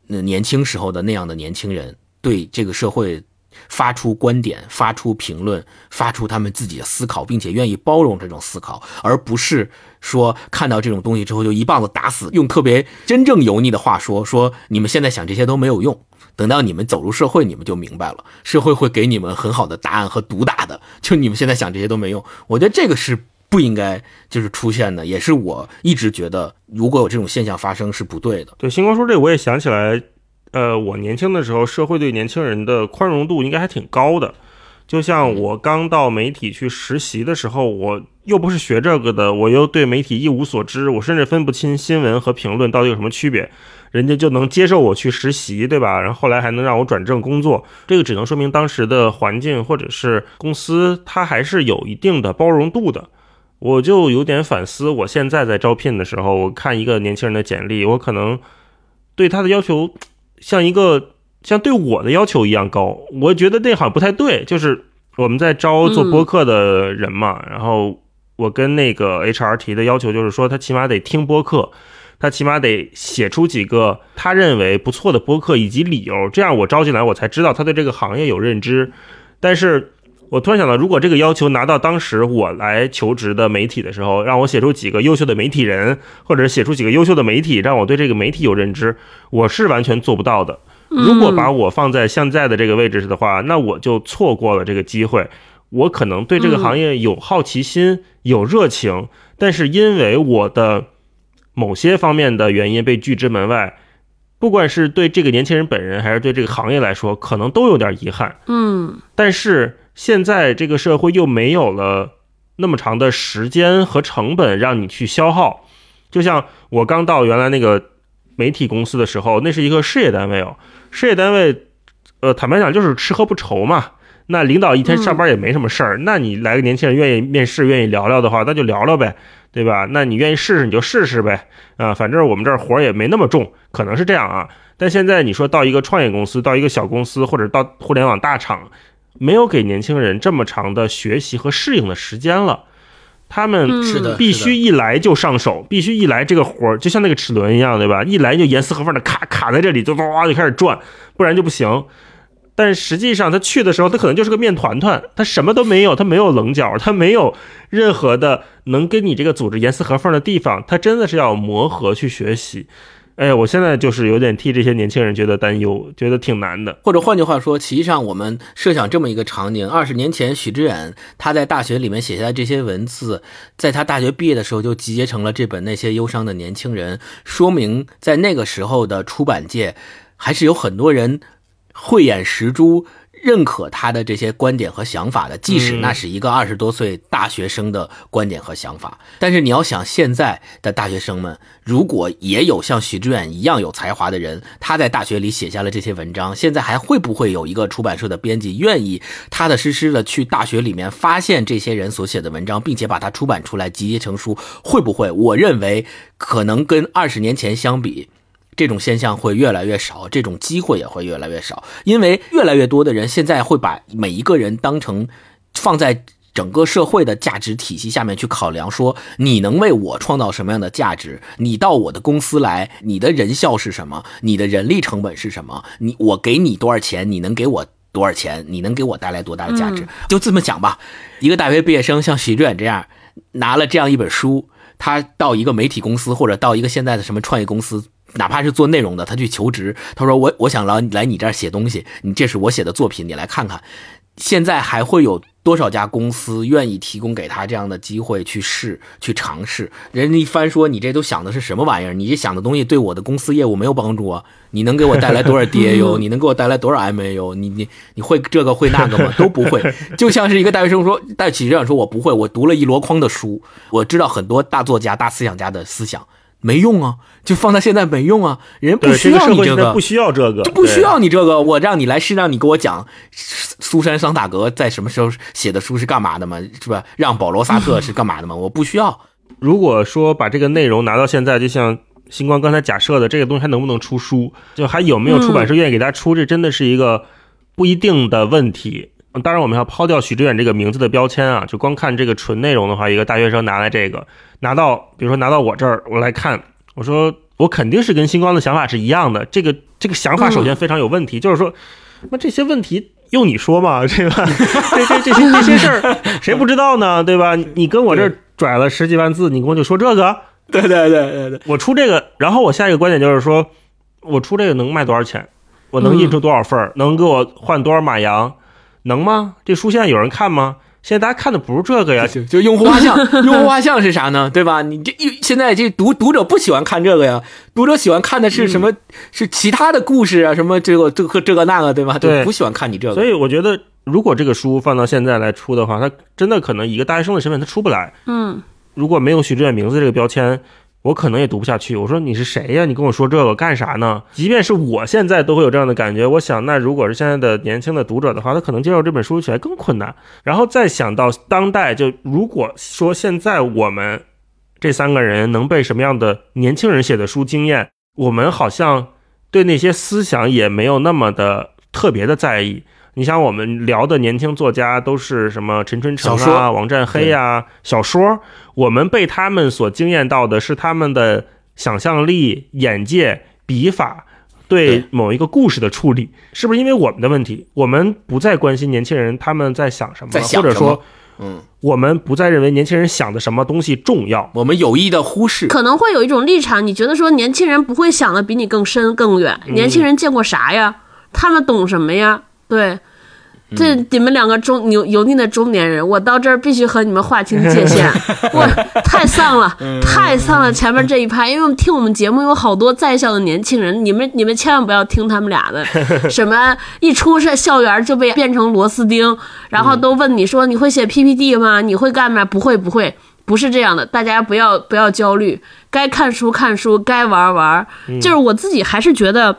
那年轻时候的那样的年轻人对这个社会发出观点、发出评论、发出他们自己的思考，并且愿意包容这种思考，而不是说看到这种东西之后就一棒子打死。用特别真正油腻的话说，说你们现在想这些都没有用。等到你们走入社会，你们就明白了，社会会给你们很好的答案和毒打的。就你们现在想这些都没用，我觉得这个是不应该就是出现的，也是我一直觉得如果有这种现象发生是不对的。对，星光说这我也想起来，呃，我年轻的时候，社会对年轻人的宽容度应该还挺高的。就像我刚到媒体去实习的时候，我又不是学这个的，我又对媒体一无所知，我甚至分不清新闻和评论到底有什么区别。人家就能接受我去实习，对吧？然后后来还能让我转正工作，这个只能说明当时的环境或者是公司，它还是有一定的包容度的。我就有点反思，我现在在招聘的时候，我看一个年轻人的简历，我可能对他的要求像一个像对我的要求一样高。我觉得那好像不太对，就是我们在招做播客的人嘛，然后我跟那个 HR 提的要求就是说，他起码得听播客，他起码得写出几个他认为不错的播客以及理由，这样我招进来我才知道他对这个行业有认知。但是。我突然想到，如果这个要求拿到当时我来求职的媒体的时候，让我写出几个优秀的媒体人，或者写出几个优秀的媒体，让我对这个媒体有认知，我是完全做不到的。如果把我放在现在的这个位置的话，那我就错过了这个机会。我可能对这个行业有好奇心、有热情，但是因为我的某些方面的原因被拒之门外，不管是对这个年轻人本人，还是对这个行业来说，可能都有点遗憾。嗯，但是。现在这个社会又没有了那么长的时间和成本让你去消耗，就像我刚到原来那个媒体公司的时候，那是一个事业单位哦，事业单位，呃，坦白讲就是吃喝不愁嘛。那领导一天上班也没什么事儿，那你来个年轻人愿意面试、愿意聊聊的话，那就聊聊呗，对吧？那你愿意试试你就试试呗，啊，反正我们这儿活儿也没那么重，可能是这样啊。但现在你说到一个创业公司、到一个小公司或者到互联网大厂。没有给年轻人这么长的学习和适应的时间了，他们是的，必须一来就上手，必须一来这个活儿就像那个齿轮一样，对吧？一来就严丝合缝的卡卡在这里，就哇哇就开始转，不然就不行。但实际上他去的时候，他可能就是个面团团，他什么都没有，他没有棱角，他没有任何的能跟你这个组织严丝合缝的地方，他真的是要磨合去学习。哎，我现在就是有点替这些年轻人觉得担忧，觉得挺难的。或者换句话说，实际上我们设想这么一个场景：二十年前，许知远他在大学里面写下的这些文字，在他大学毕业的时候就集结成了这本《那些忧伤的年轻人》，说明在那个时候的出版界，还是有很多人慧眼识珠。认可他的这些观点和想法的，即使那是一个二十多岁大学生的观点和想法，但是你要想，现在的大学生们如果也有像许志远一样有才华的人，他在大学里写下了这些文章，现在还会不会有一个出版社的编辑愿意踏踏实实的去大学里面发现这些人所写的文章，并且把它出版出来集结成书？会不会？我认为可能跟二十年前相比。这种现象会越来越少，这种机会也会越来越少，因为越来越多的人现在会把每一个人当成放在整个社会的价值体系下面去考量，说你能为我创造什么样的价值？你到我的公司来，你的人效是什么？你的人力成本是什么？你我给你多少钱？你能给我多少钱？你能给我带来多大的价值？就这么讲吧。一个大学毕业生像徐志远这样拿了这样一本书，他到一个媒体公司或者到一个现在的什么创业公司。哪怕是做内容的，他去求职，他说我我想来来你这儿写东西，你这是我写的作品，你来看看。现在还会有多少家公司愿意提供给他这样的机会去试、去尝试？人家一翻说你这都想的是什么玩意儿？你这想的东西对我的公司业务没有帮助啊！你能给我带来多少 <laughs> DAU？你能给我带来多少 MAU？你你你会这个会那个吗？都不会。就像是一个大学生说，大起这样说，我不会，我读了一箩筐的书，我知道很多大作家、大思想家的思想。没用啊，就放到现在没用啊，人不需要你这个，不需要这个，就不需要你这个。我让你来是让你给我讲苏珊桑塔格在什么时候写的书是干嘛的嘛？是吧？让保罗萨特是干嘛的嘛？<laughs> 我不需要。如果说把这个内容拿到现在，就像星光刚才假设的，这个东西还能不能出书？就还有没有出版社愿意给他出？这真的是一个不一定的问题。当然，我们要抛掉许知远这个名字的标签啊，就光看这个纯内容的话，一个大学生拿来这个，拿到，比如说拿到我这儿，我来看，我说我肯定是跟星光的想法是一样的。这个这个想法首先非常有问题，就是说，那这些问题用你说嘛，对 <laughs> 吧？这这这些这些事儿谁不知道呢，对吧？你跟我这儿拽了十几万字，你跟我就说这个？对对对对对，我出这个，然后我下一个观点就是说，我出这个能卖多少钱？我能印出多少份？能给我换多少马洋？能吗？这书现在有人看吗？现在大家看的不是这个呀，就就用户画像。<laughs> 用户画像是啥呢？对吧？你这现在这读读者不喜欢看这个呀，读者喜欢看的是什么？是其他的故事啊？什么这个这个这个那个，对吧？对，不喜欢看你这个。所以我觉得，如果这个书放到现在来出的话，它真的可能以一个大学生的身份，它出不来。嗯，如果没有许志远名字这个标签。我可能也读不下去。我说你是谁呀？你跟我说这个干啥呢？即便是我现在都会有这样的感觉。我想，那如果是现在的年轻的读者的话，他可能接受这本书起来更困难。然后再想到当代，就如果说现在我们这三个人能被什么样的年轻人写的书惊艳，我们好像对那些思想也没有那么的特别的在意。你像，我们聊的年轻作家都是什么陈春成啊、王占黑啊，小说，我们被他们所惊艳到的是他们的想象力、眼界、笔法，对某一个故事的处理，是不是因为我们的问题？我们不再关心年轻人他们在想什么，或者说，嗯，我们不再认为年轻人想的什么东西重要，我们有意的忽视，可能会有一种立场，你觉得说年轻人不会想的比你更深更远，年轻人见过啥呀？他们懂什么呀？对，这你们两个中油油腻的中年人，我到这儿必须和你们划清界限。<laughs> 我太丧了，太丧了！前面这一排，因为听我们节目有好多在校的年轻人，你们你们千万不要听他们俩的，<laughs> 什么一出是校园就被变成螺丝钉，然后都问你说你会写 PPT 吗？你会干吗？不会不会，不是这样的，大家不要不要焦虑，该看书看书，该玩玩。就是我自己还是觉得。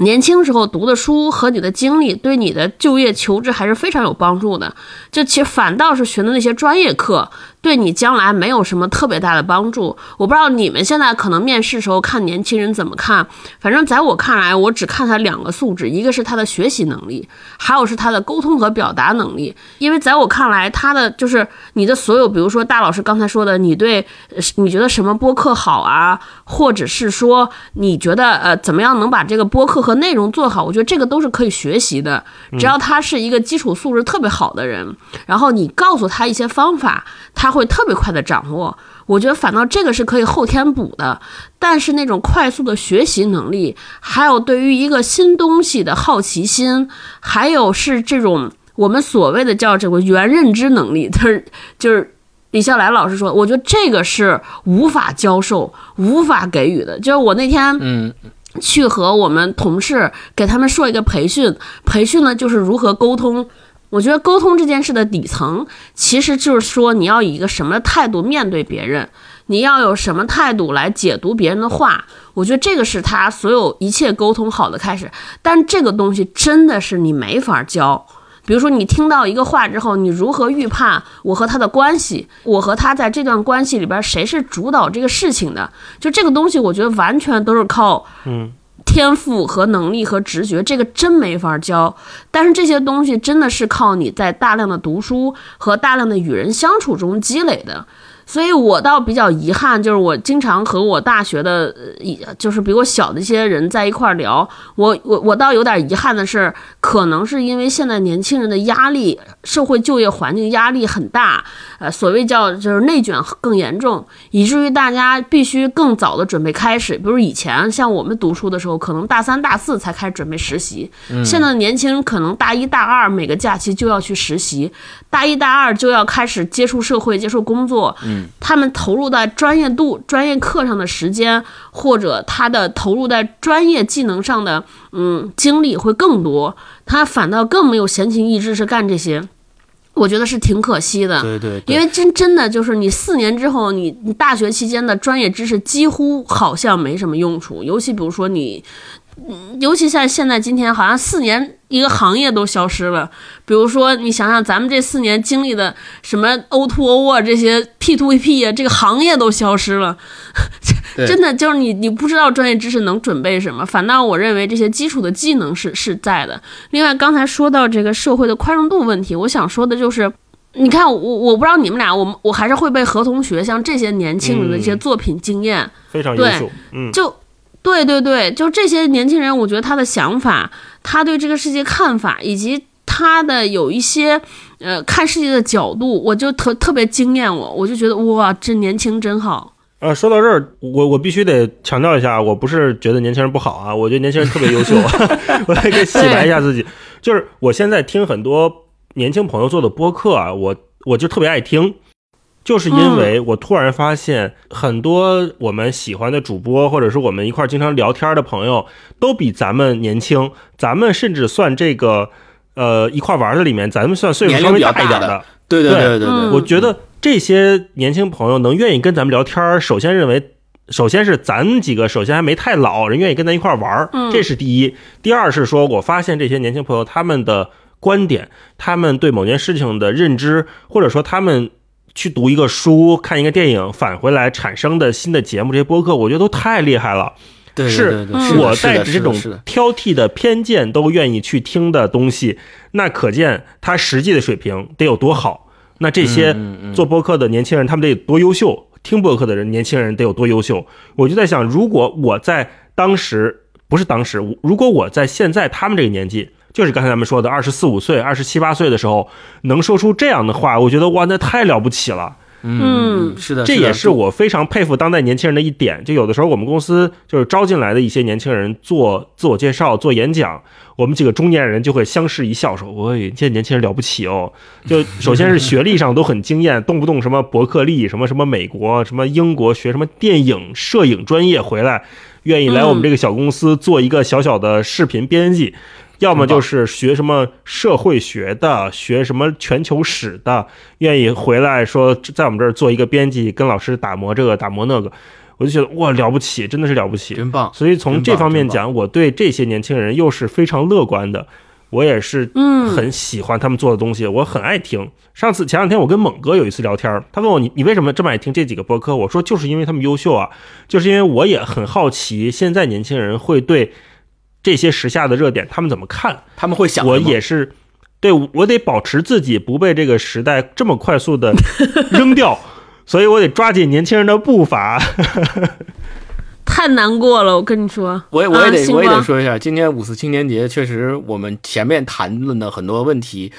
年轻时候读的书和你的经历，对你的就业求职还是非常有帮助的。就其实反倒是学的那些专业课。对你将来没有什么特别大的帮助。我不知道你们现在可能面试时候看年轻人怎么看，反正在我看来，我只看他两个素质，一个是他的学习能力，还有是他的沟通和表达能力。因为在我看来，他的就是你的所有，比如说大老师刚才说的，你对你觉得什么播客好啊，或者是说你觉得呃怎么样能把这个播客和内容做好，我觉得这个都是可以学习的。只要他是一个基础素质特别好的人，然后你告诉他一些方法，他。会特别快的掌握，我觉得反倒这个是可以后天补的。但是那种快速的学习能力，还有对于一个新东西的好奇心，还有是这种我们所谓的叫这个原认知能力，就是就是李笑来老师说，我觉得这个是无法教授、无法给予的。就是我那天嗯去和我们同事给他们说一个培训，培训呢就是如何沟通。我觉得沟通这件事的底层，其实就是说你要以一个什么态度面对别人，你要有什么态度来解读别人的话。我觉得这个是他所有一切沟通好的开始。但这个东西真的是你没法教。比如说你听到一个话之后，你如何预判我和他的关系？我和他在这段关系里边谁是主导这个事情的？就这个东西，我觉得完全都是靠嗯。天赋和能力和直觉，这个真没法教。但是这些东西真的是靠你在大量的读书和大量的与人相处中积累的。所以我倒比较遗憾，就是我经常和我大学的，就是比我小的一些人在一块儿聊。我我我倒有点遗憾的是，可能是因为现在年轻人的压力，社会就业环境压力很大，呃，所谓叫就是内卷更严重，以至于大家必须更早的准备开始。比如以前像我们读书的时候，可能大三大四才开始准备实习，现在年轻人可能大一大二每个假期就要去实习，大一大二就要开始接触社会、接触工作。他们投入在专业度、专业课上的时间，或者他的投入在专业技能上的嗯精力会更多，他反倒更没有闲情逸致是干这些，我觉得是挺可惜的。对对，因为真真的就是你四年之后，你你大学期间的专业知识几乎好像没什么用处，尤其比如说你。尤其像现在今天，好像四年一个行业都消失了。比如说，你想想咱们这四年经历的什么 O to O 啊，这些 P to P 啊，这个行业都消失了。<laughs> 真的就是你，你不知道专业知识能准备什么。反倒我认为这些基础的技能是是在的。另外，刚才说到这个社会的宽容度问题，我想说的就是，你看我我不知道你们俩，我我还是会被何同学像这些年轻人的一些作品惊艳，非常优秀。嗯，就。对对对，就这些年轻人，我觉得他的想法，他对这个世界看法，以及他的有一些呃看世界的角度，我就特特别惊艳我，我就觉得哇，这年轻真好。呃，说到这儿，我我必须得强调一下，我不是觉得年轻人不好啊，我觉得年轻人特别优秀，<laughs> 我来给洗白一下自己。就是我现在听很多年轻朋友做的播客啊，我我就特别爱听。就是因为我突然发现，很多我们喜欢的主播，或者是我们一块经常聊天的朋友，都比咱们年轻。咱们甚至算这个，呃，一块玩的里面，咱们算岁数稍微大一点的。对对对对对，我觉得这些年轻朋友能愿意跟咱们聊天，首先认为，首先是咱几个首先还没太老，人愿意跟咱一块玩，这是第一。第二是说，我发现这些年轻朋友他们的观点，他们对某件事情的认知，或者说他们。去读一个书、看一个电影，返回来产生的新的节目，这些播客，我觉得都太厉害了。是我带着这种挑剔的偏见都愿意去听的东西，那可见他实际的水平得有多好。那这些做播客的年轻人，他们得多优秀；听播客的人，年轻人得有多优秀。我就在想，如果我在当时不是当时，如果我在现在他们这个年纪，就是刚才咱们说的二十四五岁、二十七八岁的时候，能说出这样的话，我觉得哇，那太了不起了。嗯，是的，这也是我非常佩服当代年轻人的一点。就有的时候我们公司就是招进来的一些年轻人做自我介绍、做演讲，我们几个中年人就会相视一笑，说：“喂这年轻人了不起哦！”就首先是学历上都很惊艳，动不动什么伯克利、什么什么美国、什么英国学什么电影摄影专业回来，愿意来我们这个小公司做一个小小的视频编辑。要么就是学什么社会学的，学什么全球史的，愿意回来说在我们这儿做一个编辑，跟老师打磨这个打磨那个，我就觉得哇了不起，真的是了不起，真棒。所以从这方面讲，我对这些年轻人又是非常乐观的，我也是很喜欢他们做的东西，我很爱听。上次前两天我跟猛哥有一次聊天，他问我你你为什么这么爱听这几个播客？我说就是因为他们优秀啊，就是因为我也很好奇现在年轻人会对。这些时下的热点，他们怎么看？他们会想，我也是，对我得保持自己不被这个时代这么快速的 <laughs> 扔掉，所以我得抓紧年轻人的步伐。太难过了，我跟你说，我也我也得我也得说一下，今天五四青年节，确实我们前面谈论的很多问题，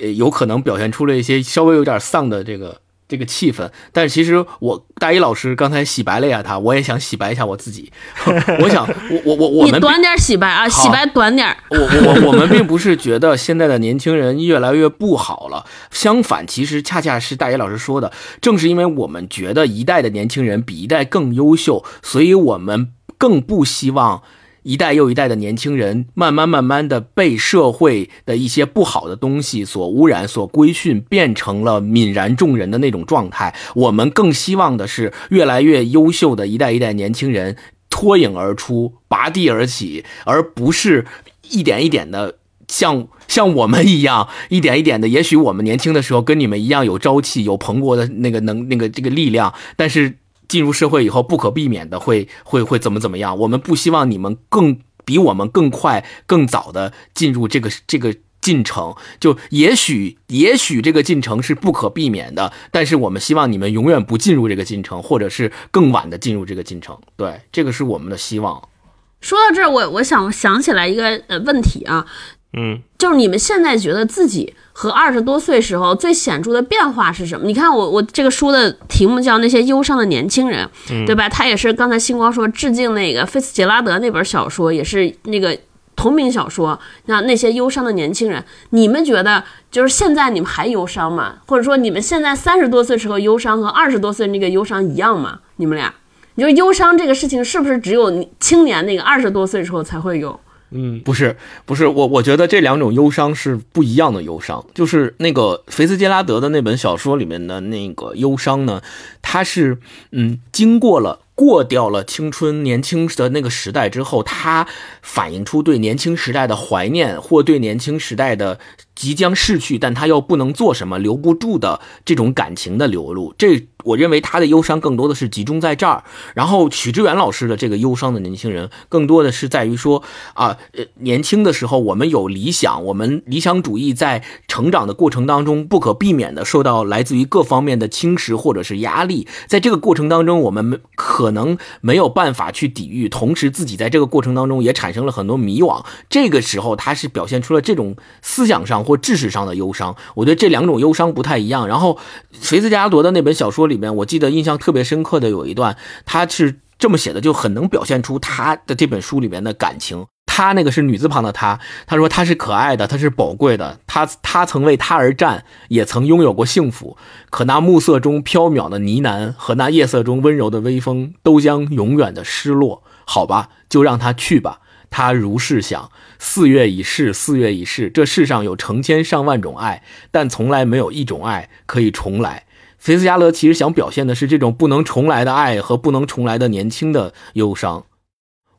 呃，有可能表现出了一些稍微有点丧的这个。这个气氛，但是其实我大一老师刚才洗白了一下，他我也想洗白一下我自己。<laughs> 我想，我我我我们短点洗白啊，洗白短点。我我我们并不是觉得现在的年轻人越来越不好了，相反，其实恰恰是大一老师说的，正是因为我们觉得一代的年轻人比一代更优秀，所以我们更不希望。一代又一代的年轻人，慢慢慢慢的被社会的一些不好的东西所污染、所规训，变成了泯然众人的那种状态。我们更希望的是，越来越优秀的一代一代年轻人脱颖而出、拔地而起，而不是一点一点的像像我们一样，一点一点的。也许我们年轻的时候跟你们一样有朝气、有蓬勃的那个能、那个这个力量，但是。进入社会以后，不可避免的会会会怎么怎么样？我们不希望你们更比我们更快、更早的进入这个这个进程。就也许也许这个进程是不可避免的，但是我们希望你们永远不进入这个进程，或者是更晚的进入这个进程。对，这个是我们的希望。说到这儿，我我想想起来一个呃问题啊。嗯，就是你们现在觉得自己和二十多岁时候最显著的变化是什么？你看我我这个书的题目叫《那些忧伤的年轻人》，对吧？他也是刚才星光说致敬那个菲茨杰拉德那本小说，也是那个同名小说。那那些忧伤的年轻人，你们觉得就是现在你们还忧伤吗？或者说你们现在三十多岁时候忧伤和二十多岁那个忧伤一样吗？你们俩，你说忧伤这个事情是不是只有青年那个二十多岁时候才会有？嗯，不是，不是，我我觉得这两种忧伤是不一样的忧伤。就是那个菲斯杰拉德的那本小说里面的那个忧伤呢，它是嗯，经过了过掉了青春年轻的那个时代之后，他反映出对年轻时代的怀念，或对年轻时代的。即将逝去，但他又不能做什么，留不住的这种感情的流露，这我认为他的忧伤更多的是集中在这儿。然后许志远老师的这个忧伤的年轻人，更多的是在于说啊，呃，年轻的时候我们有理想，我们理想主义在成长的过程当中不可避免的受到来自于各方面的侵蚀或者是压力，在这个过程当中，我们可可能没有办法去抵御，同时自己在这个过程当中也产生了很多迷惘。这个时候，他是表现出了这种思想上。或知识上的忧伤，我觉得这两种忧伤不太一样。然后，菲斯加拉多的那本小说里面，我记得印象特别深刻的有一段，他是这么写的，就很能表现出他的这本书里面的感情。他那个是女字旁的他，他说他是可爱的，他是宝贵的，他他曾为他而战，也曾拥有过幸福。可那暮色中飘渺的呢喃和那夜色中温柔的微风，都将永远的失落。好吧，就让他去吧。他如是想：四月已逝，四月已逝。这世上有成千上万种爱，但从来没有一种爱可以重来。菲斯加勒其实想表现的是这种不能重来的爱和不能重来的年轻的忧伤。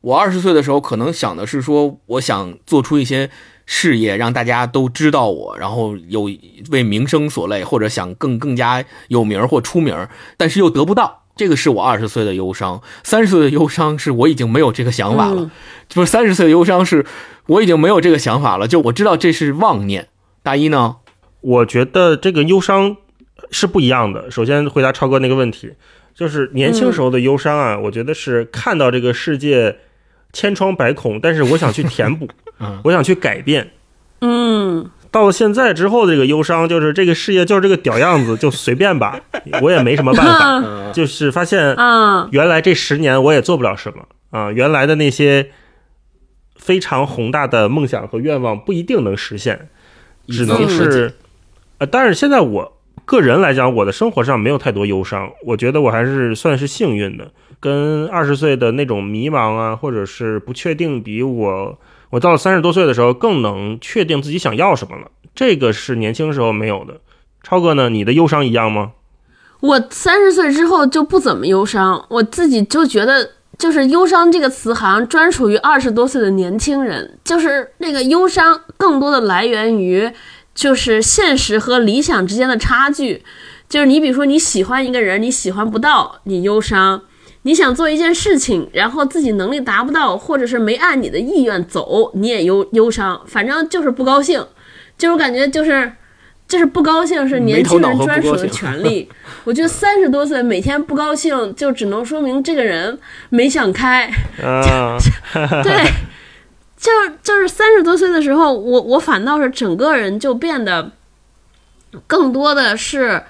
我二十岁的时候，可能想的是说，我想做出一些事业，让大家都知道我，然后有为名声所累，或者想更更加有名或出名，但是又得不到。这个是我二十岁的忧伤，三十岁的忧伤是我已经没有这个想法了，就是三十岁的忧伤是我已经没有这个想法了，就我知道这是妄念。大一呢？我觉得这个忧伤是不一样的。首先回答超哥那个问题，就是年轻时候的忧伤啊，我觉得是看到这个世界千疮百孔，但是我想去填补，<laughs> 我想去改变。嗯。到了现在之后，这个忧伤就是这个事业就是这个屌样子，就随便吧，我也没什么办法。就是发现，原来这十年我也做不了什么啊，原来的那些非常宏大的梦想和愿望不一定能实现，只能是，呃，但是现在我个人来讲，我的生活上没有太多忧伤，我觉得我还是算是幸运的，跟二十岁的那种迷茫啊，或者是不确定比我。我到了三十多岁的时候，更能确定自己想要什么了。这个是年轻时候没有的。超哥呢？你的忧伤一样吗？我三十岁之后就不怎么忧伤，我自己就觉得，就是忧伤这个词好像专属于二十多岁的年轻人。就是那个忧伤，更多的来源于就是现实和理想之间的差距。就是你比如说你喜欢一个人，你喜欢不到，你忧伤。你想做一件事情，然后自己能力达不到，或者是没按你的意愿走，你也忧忧伤，反正就是不高兴，就是感觉就是就是不高兴是年轻人专属的权利。我觉得三十多岁每天不高兴，就只能说明这个人没想开。<laughs> 对，就就是三十多岁的时候，我我反倒是整个人就变得更多的是，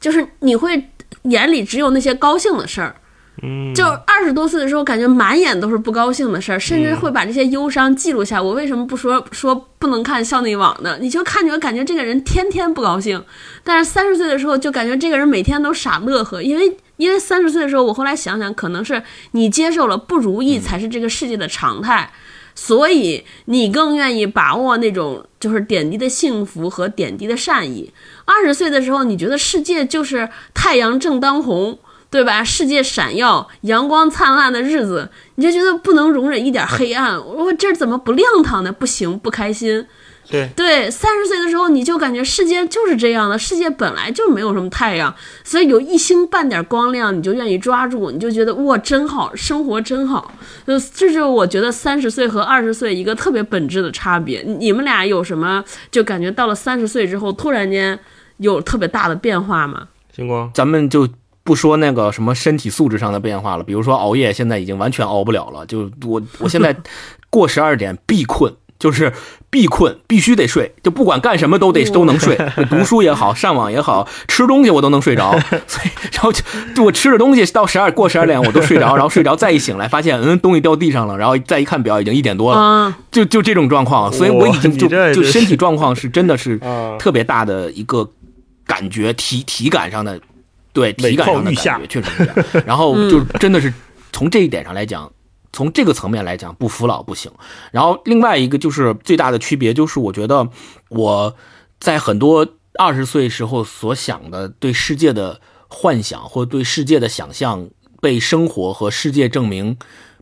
就是你会眼里只有那些高兴的事儿。嗯，就二十多岁的时候，感觉满眼都是不高兴的事儿，甚至会把这些忧伤记录下。我为什么不说说不能看校内网呢？你就看着感觉这个人天天不高兴，但是三十岁的时候就感觉这个人每天都傻乐呵。因为因为三十岁的时候，我后来想想，可能是你接受了不如意才是这个世界的常态，所以你更愿意把握那种就是点滴的幸福和点滴的善意。二十岁的时候，你觉得世界就是太阳正当红。对吧？世界闪耀、阳光灿烂的日子，你就觉得不能容忍一点黑暗。我这怎么不亮堂呢？不行，不开心。对对，三十岁的时候你就感觉世界就是这样的，世界本来就没有什么太阳，所以有一星半点光亮，你就愿意抓住，你就觉得哇，真好，生活真好。就这是我觉得三十岁和二十岁一个特别本质的差别。你们俩有什么就感觉到了三十岁之后突然间有特别大的变化吗？星光，咱们就。不说那个什么身体素质上的变化了，比如说熬夜，现在已经完全熬不了了。就我我现在过十二点必困，就是必困，必须得睡，就不管干什么都得都能睡。<laughs> 读书也好，上网也好，吃东西我都能睡着。所以，然后就我吃着东西到十二过十二点我都睡着，然后睡着再一醒来发现嗯东西掉地上了，然后再一看表已经一点多了，就就这种状况。所以我已经就就身体状况是真的是特别大的一个感觉体体感上的。对体感上的感觉确实是这样，然后就真的是从这一点上来讲，从这个层面来讲，不服老不行。然后另外一个就是最大的区别，就是我觉得我在很多二十岁时候所想的对世界的幻想或对世界的想象，被生活和世界证明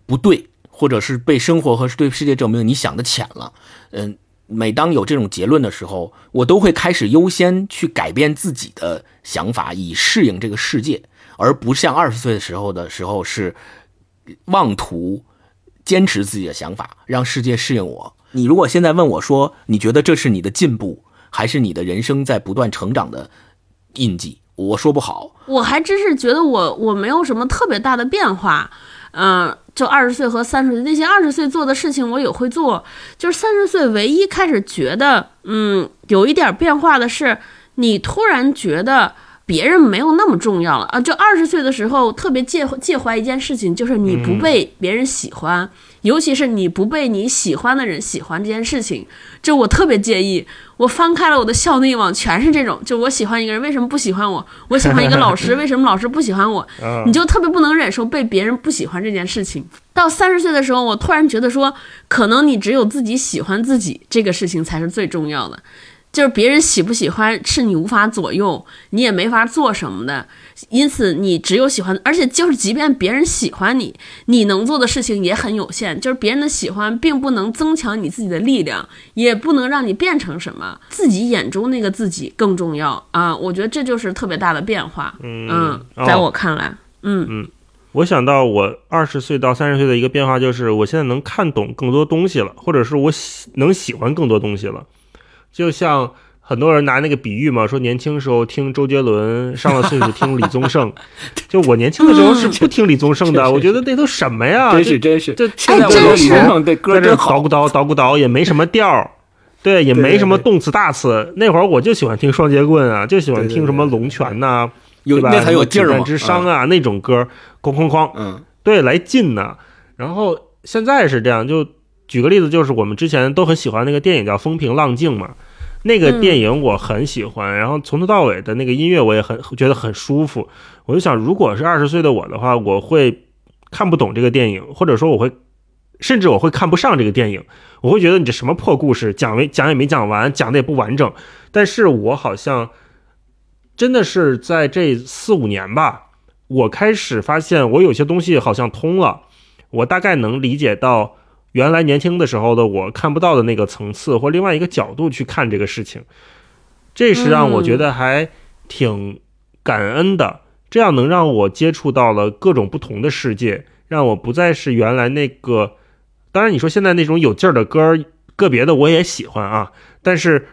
不对，或者是被生活和对世界证明你想的浅了，嗯。每当有这种结论的时候，我都会开始优先去改变自己的想法，以适应这个世界，而不像二十岁的时候的时候是妄图坚持自己的想法，让世界适应我。你如果现在问我说，你觉得这是你的进步，还是你的人生在不断成长的印记？我说不好。我还真是觉得我我没有什么特别大的变化。嗯，就二十岁和三十岁那些二十岁做的事情，我也会做。就是三十岁唯一开始觉得，嗯，有一点变化的是，你突然觉得别人没有那么重要了啊。就二十岁的时候，特别介介怀一件事情，就是你不被别人喜欢。尤其是你不被你喜欢的人喜欢这件事情，就我特别介意。我翻开了我的校内网，全是这种。就我喜欢一个人，为什么不喜欢我？我喜欢一个老师，<laughs> 为什么老师不喜欢我？你就特别不能忍受被别人不喜欢这件事情。到三十岁的时候，我突然觉得说，可能你只有自己喜欢自己这个事情才是最重要的。就是别人喜不喜欢是你无法左右，你也没法做什么的。因此，你只有喜欢，而且就是即便别人喜欢你，你能做的事情也很有限。就是别人的喜欢并不能增强你自己的力量，也不能让你变成什么。自己眼中那个自己更重要啊！我觉得这就是特别大的变化。嗯，在我看来。嗯嗯，我想到我二十岁到三十岁的一个变化，就是我现在能看懂更多东西了，或者是我喜能喜欢更多东西了。就像很多人拿那个比喻嘛，说年轻时候听周杰伦，上了岁数听李宗盛。<laughs> 就我年轻的时候是不听李宗盛的，嗯我觉得那都什么呀？真是真是，这现在我李宗盛这歌真好捣鼓。捣捣鼓捣也没什么调儿，对，也没什么动词大词。那会儿我就喜欢听双截棍啊，就喜欢听什么龙泉呐、对吧？有那才有劲儿嘛之殇啊、那种歌，哐哐哐，嗯，对，来劲呢。然后现在是这样，就举个例子，就是我们之前都很喜欢那个电影叫《风平浪静》嘛，那个电影我很喜欢，然后从头到尾的那个音乐我也很觉得很舒服。我就想，如果是二十岁的我的话，我会看不懂这个电影，或者说我会，甚至我会看不上这个电影，我会觉得你这什么破故事，讲没讲也没讲完，讲的也不完整。但是我好像真的是在这四五年吧，我开始发现我有些东西好像通了，我大概能理解到原来年轻的时候的我看不到的那个层次或另外一个角度去看这个事情，这是让我觉得还挺感恩的。这样能让我接触到了各种不同的世界，让我不再是原来那个。当然，你说现在那种有劲儿的歌儿，个别的我也喜欢啊，但是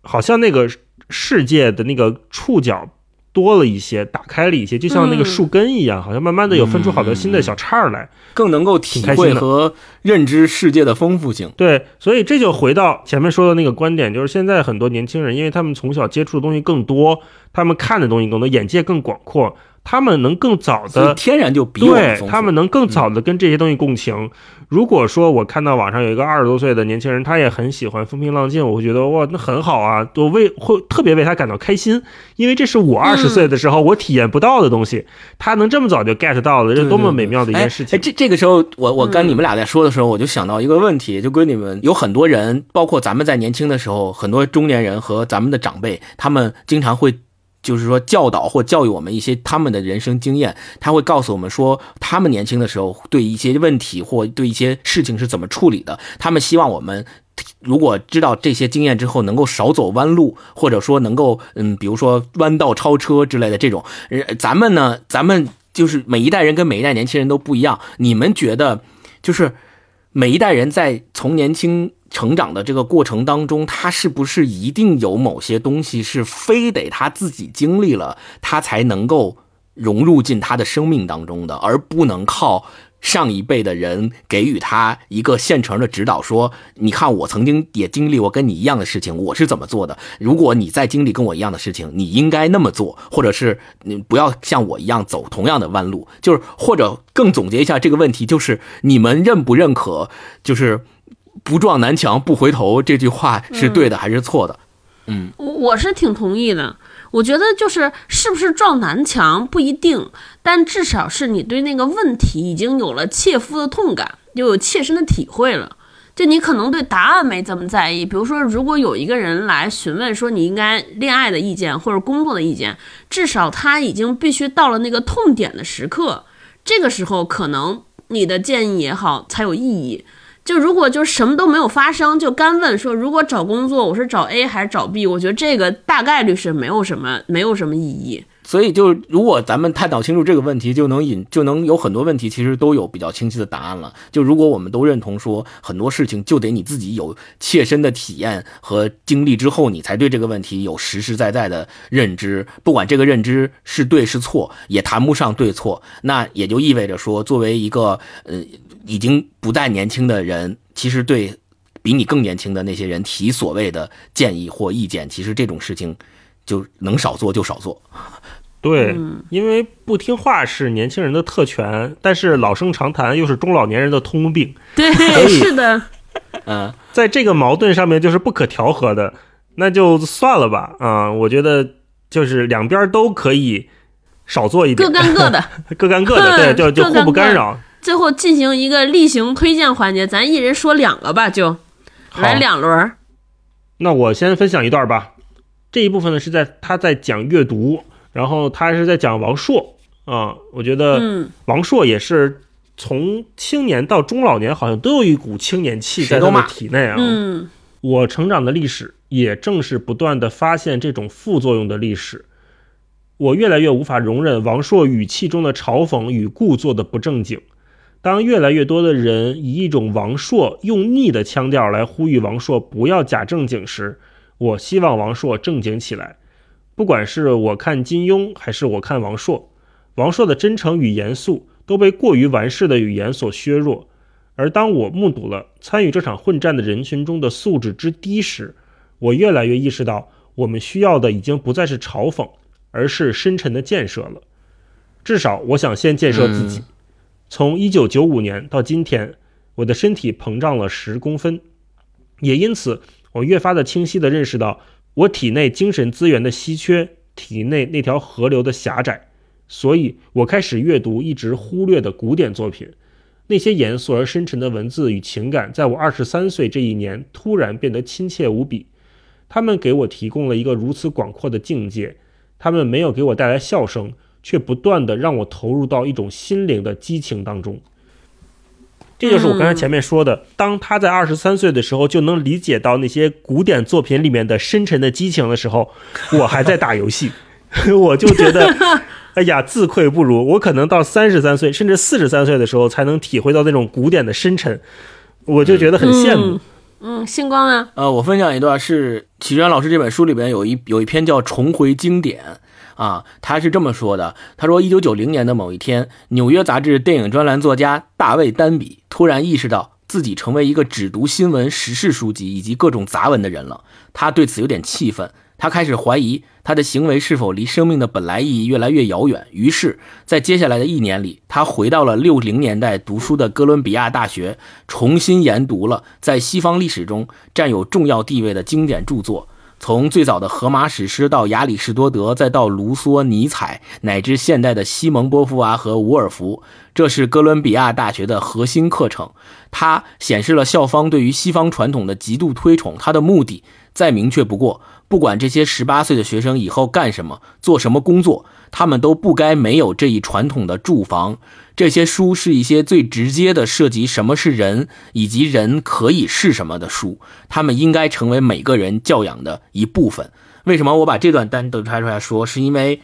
好像那个世界的那个触角多了一些，打开了一些，就像那个嗯树根一样，好像慢慢的有分出好多新的小叉儿来。更能够体会和认知世界的丰富性。对，所以这就回到前面说的那个观点，就是现在很多年轻人，因为他们从小接触的东西更多，他们看的东西更多，眼界更广阔，他们能更早的天然就比对。他们能更早的跟这些东西共情。如果说我看到网上有一个二十多岁的年轻人，他也很喜欢风平浪静，我会觉得哇，那很好啊，我为会特别为他感到开心，因为这是我二十岁的时候我体验不到的东西，他能这么早就 get 到了，这多么美妙的一件事情哎，情。这这个时候，我我跟你们俩在说的时候，我就想到一个问题，就跟你们有很多人，包括咱们在年轻的时候，很多中年人和咱们的长辈，他们经常会。就是说，教导或教育我们一些他们的人生经验，他会告诉我们说，他们年轻的时候对一些问题或对一些事情是怎么处理的。他们希望我们如果知道这些经验之后，能够少走弯路，或者说能够嗯，比如说弯道超车之类的这种。呃咱们呢，咱们就是每一代人跟每一代年轻人都不一样。你们觉得，就是每一代人在从年轻成长的这个过程当中，他是不是一定有某些东西是非得他自己经历了，他才能够融入进他的生命当中的，而不能靠上一辈的人给予他一个现成的指导，说：“你看，我曾经也经历过跟你一样的事情，我是怎么做的。如果你再经历跟我一样的事情，你应该那么做，或者是你不要像我一样走同样的弯路。”就是或者更总结一下这个问题，就是你们认不认可？就是不撞南墙不回头这句话是对的还是错的？嗯我我是挺同意的。我觉得就是是不是撞南墙不一定，但至少是你对那个问题已经有了切肤的痛感，就有切身的体会了。就你可能对答案没这么在意，比如说，如果有一个人来询问说你应该恋爱的意见或者工作的意见，至少他已经必须到了那个痛点的时刻，这个时候可能你的建议也好才有意义。就如果就什么都没有发生，就干问说，如果找工作我是找 A 还是找 B？我觉得这个大概率是没有什么没有什么意义。所以就如果咱们探讨清楚这个问题，就能引就能有很多问题其实都有比较清晰的答案了。就如果我们都认同说很多事情就得你自己有切身的体验和经历之后，你才对这个问题有实实在在的认知，不管这个认知是对是错，也谈不上对错。那也就意味着说，作为一个呃已经不再年轻的人，其实对比你更年轻的那些人提所谓的建议或意见，其实这种事情就能少做就少做。对，嗯因为不听话是年轻人的特权，但是老生常谈又是中老年人的通病，对，是的，嗯。在这个矛盾上面就是不可调和的，那就算了吧。啊、我觉得就是两边都可以少做一点各，干各的。<laughs> 各干各的，对，<laughs> 就就互不干扰。最后进行一个例行推荐环节，咱一人说两个吧，就来两轮儿。那我先分享一段吧。这一部分呢是在他在讲阅读，然后他是在讲王朔啊、我觉得嗯，王朔也是从青年到中老年，好像都有一股青年气在他的体内啊。嗯，我成长的历史，也正是不断的发现这种副作用的历史。我越来越无法容忍王朔语气中的嘲讽与故作的不正经。当越来越多的人以一种王朔用腻的腔调来呼吁王朔不要假正经时，我希望王朔正经起来。不管是我看金庸，还是我看王朔，王朔的真诚与严肃都被过于完事的语言所削弱。而当我目睹了参与这场混战的人群中的素质之低时，我越来越意识到，我们需要的已经不再是嘲讽，而是深沉的建设了。至少，我想先建设自己。从一九九五年到今天，我的身体膨胀了十公分，也因此，我越发的清晰地认识到我体内精神资源的稀缺，体内那条河流的狭窄。所以，我开始阅读一直忽略的古典作品，那些严肃而深沉的文字与情感，在我二十三岁这一年突然变得亲切无比。他们给我提供了一个如此广阔的境界，他们没有给我带来笑声。却不断的让我投入到一种心灵的激情当中，这就是我刚才前面说的，当他在二十三岁的时候就能理解到那些古典作品里面的深沉的激情的时候，我还在打游戏，<laughs> 我就觉得，<laughs> 哎呀，自愧不如。我可能到三十三岁甚至四十三岁的时候才能体会到那种古典的深沉，我就觉得很羡慕。嗯，星光啊？呃，我分享一段是启源老师这本书里边有一有一篇叫《重回经典》。啊，他是这么说的：“他说，一九九零年的某一天，纽约杂志电影专栏作家大卫·丹比突然意识到自己成为一个只读新闻、时事书籍以及各种杂文的人了。他对此有点气愤，他开始怀疑他的行为是否离生命的本来意义越来越遥远。于是，在接下来的一年里，他回到了六零年代读书的哥伦比亚大学，重新研读了在西方历史中占有重要地位的经典著作。”从最早的荷马史诗到亚里士多德，再到卢梭、尼采，乃至现代的西蒙波伏娃和伍尔夫，这是哥伦比亚大学的核心课程。它显示了校方对于西方传统的极度推崇。它的目的再明确不过，不管这些十八岁的学生以后干什么、做什么工作，他们都不该没有这一传统的住房。这些书是一些最直接的涉及什么是人以及人可以是什么的书，他们应该成为每个人教养的一部分。为什么我把这段单独拆出来说？是因为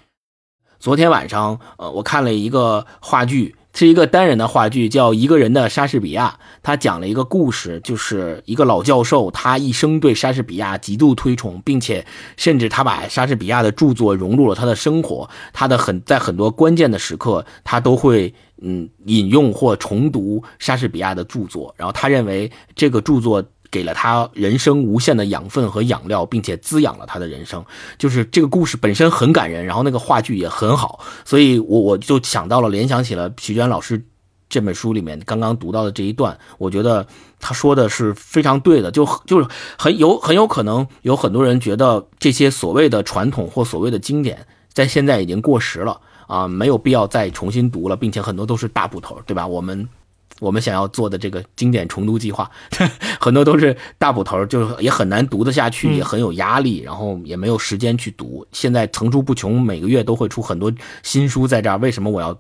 昨天晚上，呃，我看了一个话剧。是一个单人的话剧，叫《一个人的莎士比亚》。他讲了一个故事，就是一个老教授，他一生对莎士比亚极度推崇，并且甚至他把莎士比亚的著作融入了他的生活。他的很在很多关键的时刻，他都会嗯引用或重读莎士比亚的著作。然后他认为这个著作。给了他人生无限的养分和养料，并且滋养了他的人生。就是这个故事本身很感人，然后那个话剧也很好，所以我我就想到了，联想起了徐娟老师这本书里面刚刚读到的这一段。我觉得他说的是非常对的，就就是很有很有可能有很多人觉得这些所谓的传统或所谓的经典，在现在已经过时了啊，没有必要再重新读了，并且很多都是大部头，对吧？我们。我们想要做的这个经典重读计划，<laughs> 很多都是大补头，就是也很难读得下去，也很有压力，然后也没有时间去读。现在层出不穷，每个月都会出很多新书在这儿。为什么我要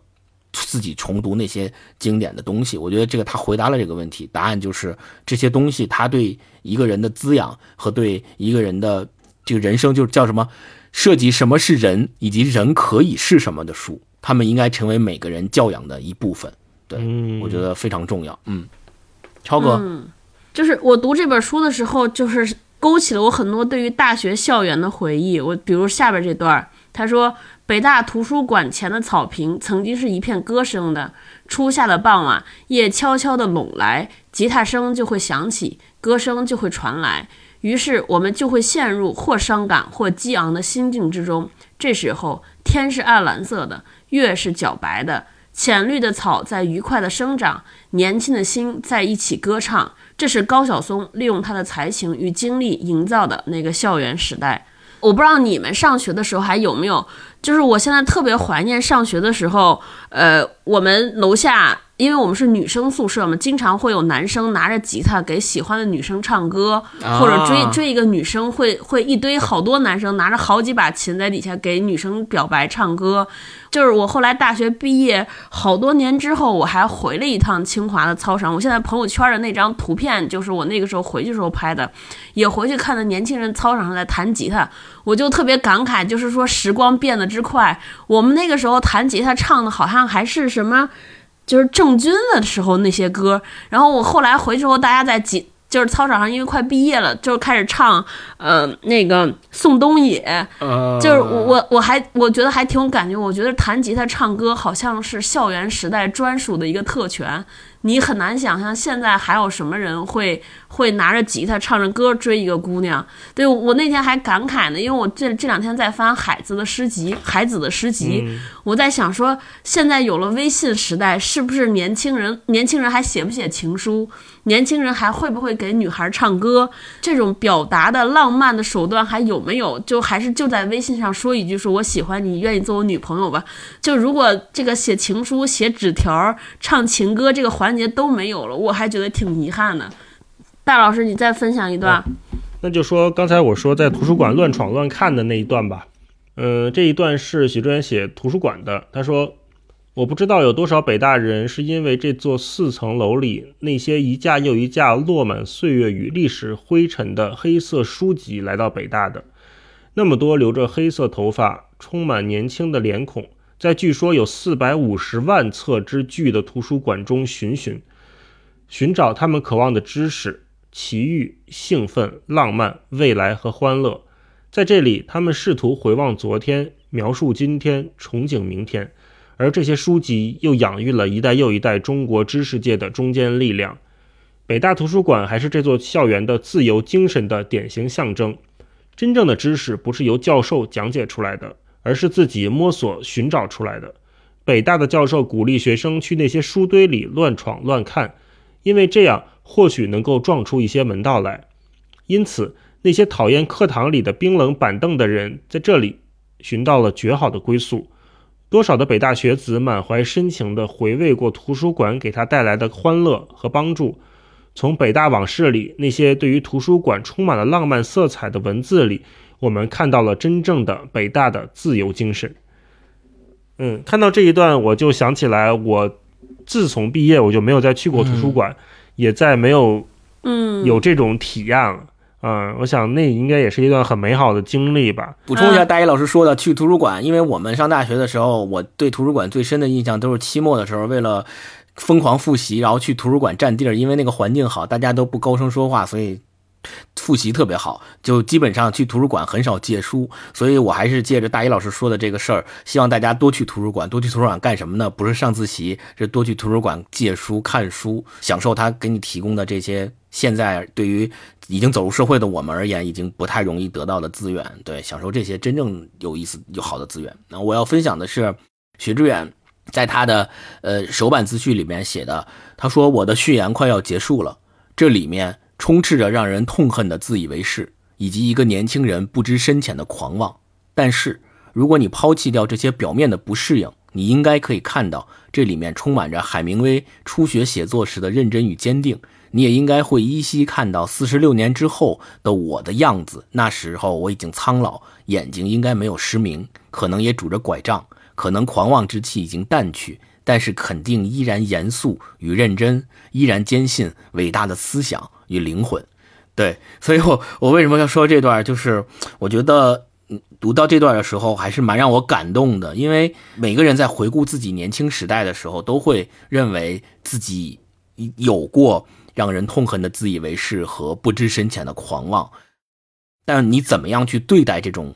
自己重读那些经典的东西？我觉得这个他回答了这个问题，答案就是这些东西，他对一个人的滋养和对一个人的这个人生，就是叫什么，涉及什么是人以及人可以是什么的书，他们应该成为每个人教养的一部分。对，我觉得非常重要。嗯，超哥，就是我读这本书的时候，就是勾起了我很多对于大学校园的回忆。我比如下边这段，他说：“北大图书馆前的草坪曾经是一片歌声的。初夏的傍晚，夜悄悄地拢来，吉他声就会响起，歌声就会传来，于是我们就会陷入或伤感或激昂的心境之中。这时候，天是暗蓝色的，月是皎白的。”浅绿的草在愉快地生长，年轻的心在一起歌唱。这是高晓松利用他的才情与经历营造的那个校园时代。我不知道你们上学的时候还有没有，就是我现在特别怀念上学的时候。呃，我们楼下。因为我们是女生宿舍嘛，经常会有男生拿着吉他给喜欢的女生唱歌，或者追追一个女生，会会一堆好多男生拿着好几把琴在底下给女生表白唱歌。就是我后来大学毕业好多年之后，我还回了一趟清华的操场。我现在朋友圈的那张图片就是我那个时候回去时候拍的，也回去看到年轻人操场上在弹吉他，我就特别感慨，就是说时光变得之快。我们那个时候弹吉他唱的好像还是什么，就是郑钧的时候那些歌。然后我后来回去后，大家在几。就是操场上，因为快毕业了，就开始唱，呃，那个宋冬野，就是我我我还我觉得还挺有感觉。我觉得弹吉他唱歌好像是校园时代专属的一个特权。你很难想象现在还有什么人会会拿着吉他唱着歌追一个姑娘。对我那天还感慨呢，因为我这这两天在翻海子的诗集，海子的诗集，我在想说，现在有了微信时代，是不是年轻人年轻人还写不写情书？年轻人还会不会给女孩唱歌？这种表达的浪漫的手段还有没有？就还是就在微信上说一句说我喜欢你，愿意做我女朋友吧？就如果这个写情书、写纸条、唱情歌这个环。环节都没有了，我还觉得挺遗憾的。大老师，你再分享一段。那就说刚才我说在图书馆乱闯乱看的那一段吧。嗯，这一段是许志远写图书馆的。他说：“我不知道有多少北大人是因为这座四层楼里那些一架又一架落满岁月与历史灰尘的黑色书籍来到北大的。那么多留着黑色头发、充满年轻的脸孔。”在据说有四百五十万册之巨的图书馆中寻寻，寻找他们渴望的知识、奇遇、兴奋、浪漫、未来和欢乐。在这里，他们试图回望昨天，描述今天，憧憬明天。而这些书籍又养育了一代又一代中国知识界的中坚力量。北大图书馆还是这座校园的自由精神的典型象征。真正的知识不是由教授讲解出来的。而是自己摸索寻找出来的。北大的教授鼓励学生去那些书堆里乱闯乱看，因为这样或许能够撞出一些门道来。因此，那些讨厌课堂里的冰冷板凳的人，在这里寻到了绝好的归宿。多少的北大学子满怀深情地回味过图书馆给他带来的欢乐和帮助。从北大往事里那些对于图书馆充满了浪漫色彩的文字里。我们看到了真正的北大的自由精神。嗯，看到这一段，我就想起来，我自从毕业，我就没有再去过图书馆，也再没有嗯有这种体验了。嗯，我想那应该也是一段很美好的经历吧。补充一下，大一老师说的去图书馆，因为我们上大学的时候，我对图书馆最深的印象都是期末的时候，为了疯狂复习，然后去图书馆占地儿，因为那个环境好，大家都不高声说话，所以。复习特别好，就基本上去图书馆很少借书，所以我还是借着大一老师说的这个事儿，希望大家多去图书馆。多去图书馆干什么呢？不是上自习，是多去图书馆借书、看书，享受他给你提供的这些现在对于已经走入社会的我们而言已经不太容易得到的资源。对，享受这些真正有意思、有好的资源。那我要分享的是许志远在他的呃首版自序里面写的，他说：“我的序言快要结束了，这里面。”充斥着让人痛恨的自以为是，以及一个年轻人不知深浅的狂妄。但是，如果你抛弃掉这些表面的不适应，你应该可以看到，这里面充满着海明威初学写作时的认真与坚定。你也应该会依稀看到四十六年之后的我的样子。那时候我已经苍老，眼睛应该没有失明，可能也拄着拐杖，可能狂妄之气已经淡去，但是肯定依然严肃与认真，依然坚信伟大的思想。与灵魂，对，所以我我为什么要说这段？就是我觉得读到这段的时候，还是蛮让我感动的。因为每个人在回顾自己年轻时代的时候，都会认为自己有过让人痛恨的自以为是和不知深浅的狂妄。但你怎么样去对待这种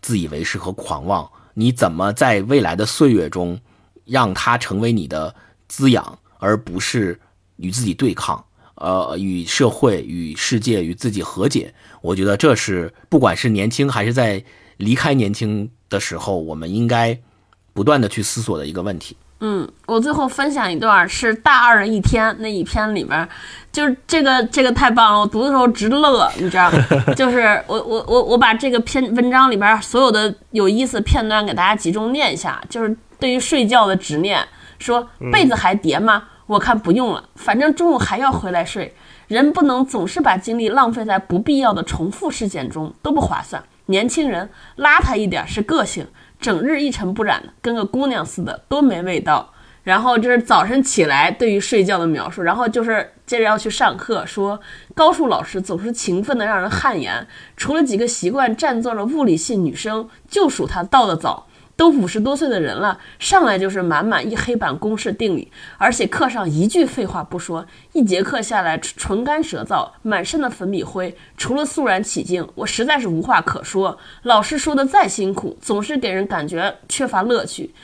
自以为是和狂妄？你怎么在未来的岁月中让它成为你的滋养，而不是与自己对抗？呃，与社会、与世界、与自己和解，我觉得这是不管是年轻还是在离开年轻的时候，我们应该不断的去思索的一个问题。嗯，我最后分享一段是大二的一天那一篇里边，就是这个这个太棒了，我读的时候直乐，你知道吗？<laughs> 就是我我我我把这个篇文章里边所有的有意思的片段给大家集中念一下，就是对于睡觉的执念，说被子还叠吗？我看不用了，反正中午还要回来睡。人不能总是把精力浪费在不必要的重复事件中，都不划算。年轻人邋遢一点是个性，整日一尘不染的，跟个姑娘似的，多没味道。然后就是早晨起来对于睡觉的描述，然后就是接着要去上课，说高数老师总是勤奋的让人汗颜，除了几个习惯占座的物理系女生，就数她到的早。都五十多岁的人了，上来就是满满一黑板公式定理，而且课上一句废话不说，一节课下来唇干舌燥，满身的粉笔灰，除了肃然起敬，我实在是无话可说。老师说的再辛苦，总是给人感觉缺乏乐趣，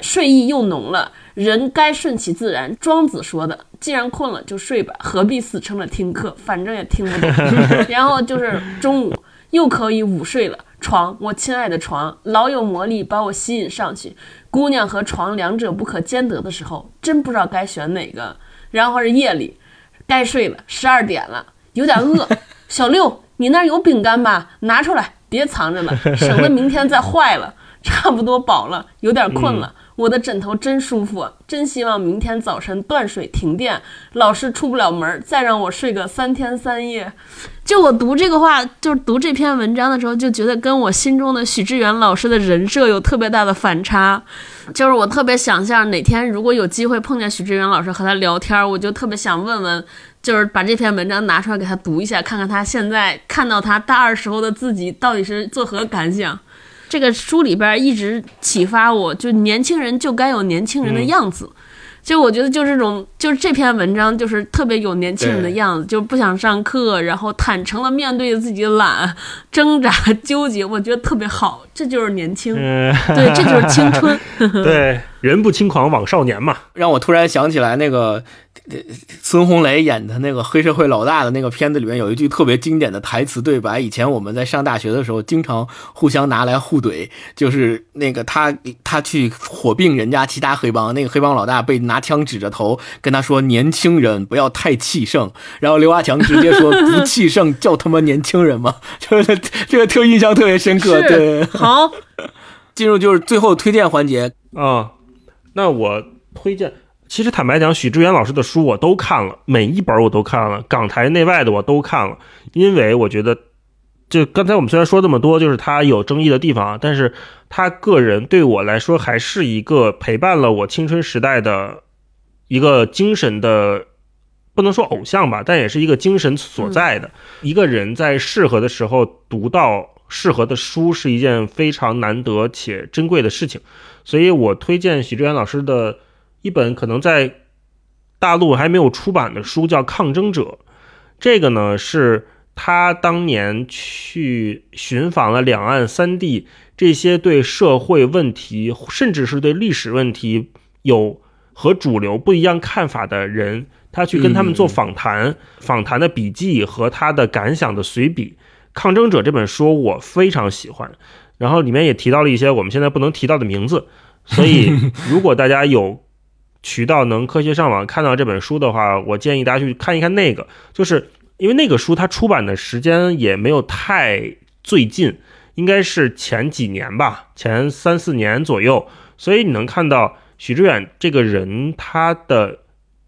睡意又浓了。人该顺其自然。庄子说的，既然困了就睡吧，何必死撑着听课，反正也听不懂。<laughs> 然后就是中午又可以午睡了。床，我亲爱的床，老有魔力把我吸引上去。姑娘和床两者不可兼得的时候，真不知道该选哪个。然后是夜里，该睡了，十二点了，有点饿。<laughs> 小六，你那儿有饼干吧？拿出来，别藏着了，省得明天再坏了。<laughs> 差不多饱了，有点困了。我的枕头真舒服，真希望明天早晨断水停电，老师出不了门，再让我睡个三天三夜。就我读这个话，就是读这篇文章的时候，就觉得跟我心中的许志远老师的人设有特别大的反差。就是我特别想象哪天如果有机会碰见许志远老师和他聊天，我就特别想问问，就是把这篇文章拿出来给他读一下，看看他现在看到他大二时候的自己到底是作何感想。这个书里边一直启发我，就年轻人就该有年轻人的样子。就我觉得，就是这种，就是这篇文章，就是特别有年轻人的样子，就不想上课，然后坦诚的面对自己的懒、挣扎、纠结，我觉得特别好。这就是年轻，对，这就是青春。<laughs> 对，人不轻狂枉少年嘛。让我突然想起来那个。孙红雷演的那个黑社会老大的那个片子里面有一句特别经典的台词对白，以前我们在上大学的时候经常互相拿来互怼，就是那个他他去火并人家其他黑帮，那个黑帮老大被拿枪指着头跟他说：“年轻人不要太气盛。”然后刘华强直接说：“不气盛叫他妈年轻人吗？”就 <laughs> 是这个特印象特别深刻。对，好，进入就是最后推荐环节啊，那我推荐。其实坦白讲，许志远老师的书我都看了，每一本我都看了，港台内外的我都看了。因为我觉得，就刚才我们虽然说这么多，就是他有争议的地方，但是他个人对我来说还是一个陪伴了我青春时代的一个精神的，不能说偶像吧，但也是一个精神所在的。一个人在适合的时候读到适合的书，是一件非常难得且珍贵的事情。所以我推荐许志远老师的。一本可能在大陆还没有出版的书叫《抗争者》，这个呢是他当年去寻访了两岸三地这些对社会问题，甚至是对历史问题有和主流不一样看法的人，他去跟他们做访谈，访谈的笔记和他的感想的随笔。《抗争者》这本书我非常喜欢，然后里面也提到了一些我们现在不能提到的名字，所以 <laughs> 如果大家有。渠道能科学上网看到这本书的话，我建议大家去看一看那个，就是因为那个书它出版的时间也没有太最近，应该是前几年吧，前三四年左右，所以你能看到许知远这个人他的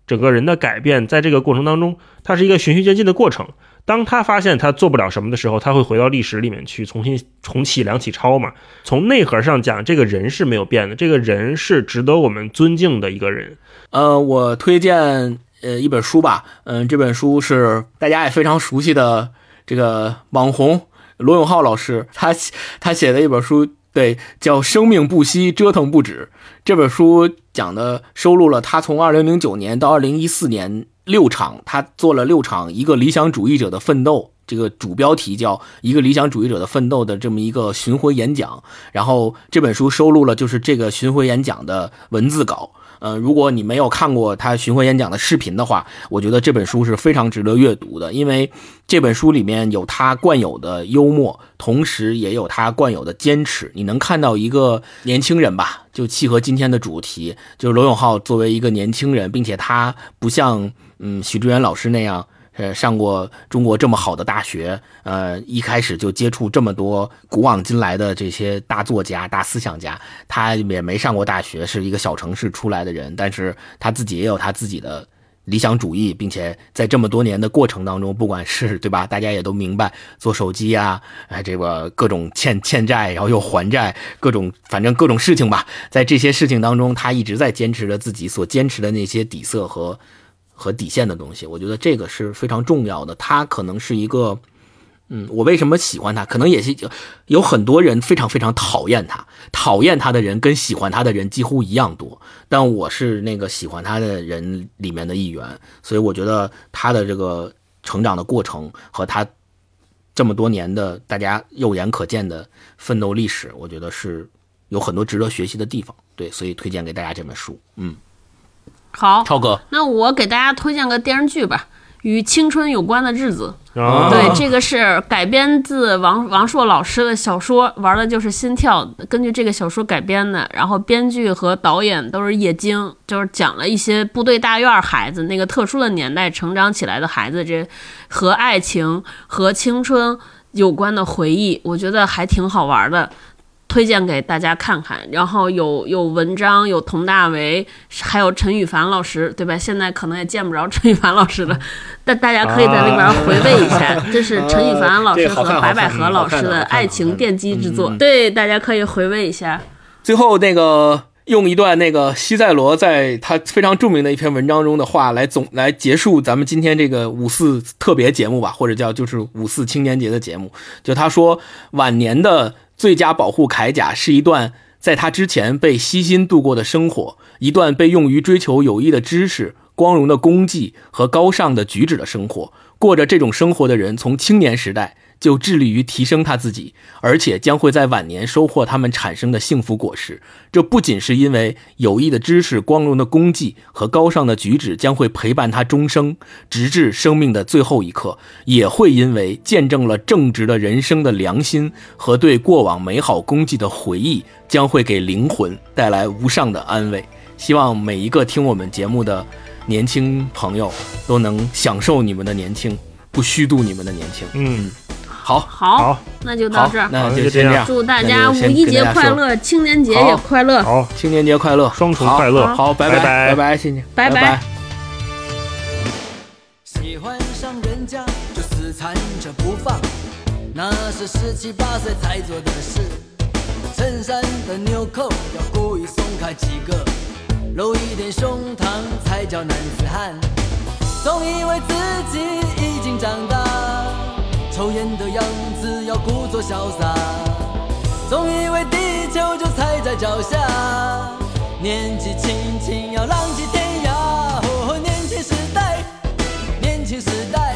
整个人的改变，在这个过程当中，它是一个循序渐进的过程。当他发现他做不了什么的时候，他会回到历史里面去重新重启梁启超嘛？从内核上讲，这个人是没有变的，这个人是值得我们尊敬的一个人。呃，我推荐呃一本书吧，嗯，这本书是大家也非常熟悉的这个网红罗永浩老师，他他写的一本书，对，叫《生命不息，折腾不止》。这本书讲的收录了他从2009年到2014年。六场，他做了六场一个理想主义者的奋斗，这个主标题叫一个理想主义者的奋斗的这么一个巡回演讲。然后这本书收录了就是这个巡回演讲的文字稿。呃，如果你没有看过他巡回演讲的视频的话，我觉得这本书是非常值得阅读的，因为这本书里面有他惯有的幽默，同时也有他惯有的坚持。你能看到一个年轻人吧，就契合今天的主题，就是罗永浩作为一个年轻人，并且他不像。嗯，许志远老师那样，呃，上过中国这么好的大学，呃，一开始就接触这么多古往今来的这些大作家、大思想家。他也没上过大学，是一个小城市出来的人，但是他自己也有他自己的理想主义，并且在这么多年的过程当中，不管是对吧，大家也都明白，做手机啊，哎，这个各种欠欠债，然后又还债，各种反正各种事情吧，在这些事情当中，他一直在坚持着自己所坚持的那些底色和。和底线的东西，我觉得这个是非常重要的。他可能是一个，嗯，我为什么喜欢他？可能也是有很多人非常非常讨厌他，讨厌他的人跟喜欢他的人几乎一样多。但我是那个喜欢他的人里面的一员，所以我觉得他的这个成长的过程和他这么多年的大家肉眼可见的奋斗历史，我觉得是有很多值得学习的地方。对，所以推荐给大家这本书。嗯，好，超哥，那我给大家推荐个电视剧吧。与青春有关的日子，啊对，这个是改编自王王朔老师的小说，玩的就是心跳，根据这个小说改编的。然后编剧和导演都是叶京，就是讲了一些部队大院孩子那个特殊的年代成长起来的孩子，这和爱情和青春有关的回忆，我觉得还挺好玩的。推荐给大家看看，然后有有文章，有佟大为，还有陈羽凡老师，对吧？现在可能也见不着陈羽凡老师了，但大家可以在那边回味一下，这是陈羽凡老师和白百合老师的爱情奠基之作，对，大家可以回味一下。最后那个用一段那个西塞罗在他非常著名的一篇文章中的话来总来结束咱们今天这个五四特别节目吧，或者叫就是五四青年节的节目，就他说晚年的。最佳保护铠甲是一段在他之前被悉心度过的生活，一段被用于追求有益的知识、光荣的功绩和高尚的举止的生活。过着这种生活的人，从青年时代。就致力于提升他自己，而且将会在晚年收获他们产生的幸福果实。这不仅是因为有益的知识、光荣的功绩和高尚的举止将会陪伴他终生，直至生命的最后一刻，也会因为见证了正直的人生的良心和对过往美好功绩的回忆，将会给灵魂带来无上的安慰。希望每一个听我们节目的年轻朋友都能享受你们的年轻，不虚度你们的年轻。嗯。好好，那就到这儿，那就这样。祝大家五一节快乐，青年节也快乐。好，青年节快乐，双重快乐。好，拜拜拜拜，谢谢，拜拜。喜欢上人家就死缠着不放，那是十七八岁才做的事。衬衫的纽扣要故意松开几个，露一点胸膛才叫男子汉。总以为自己已经长大。抽烟的样子要故作潇洒，总以为地球就踩在脚下。年纪轻轻要浪迹天涯，哦，年轻时代，年轻时代，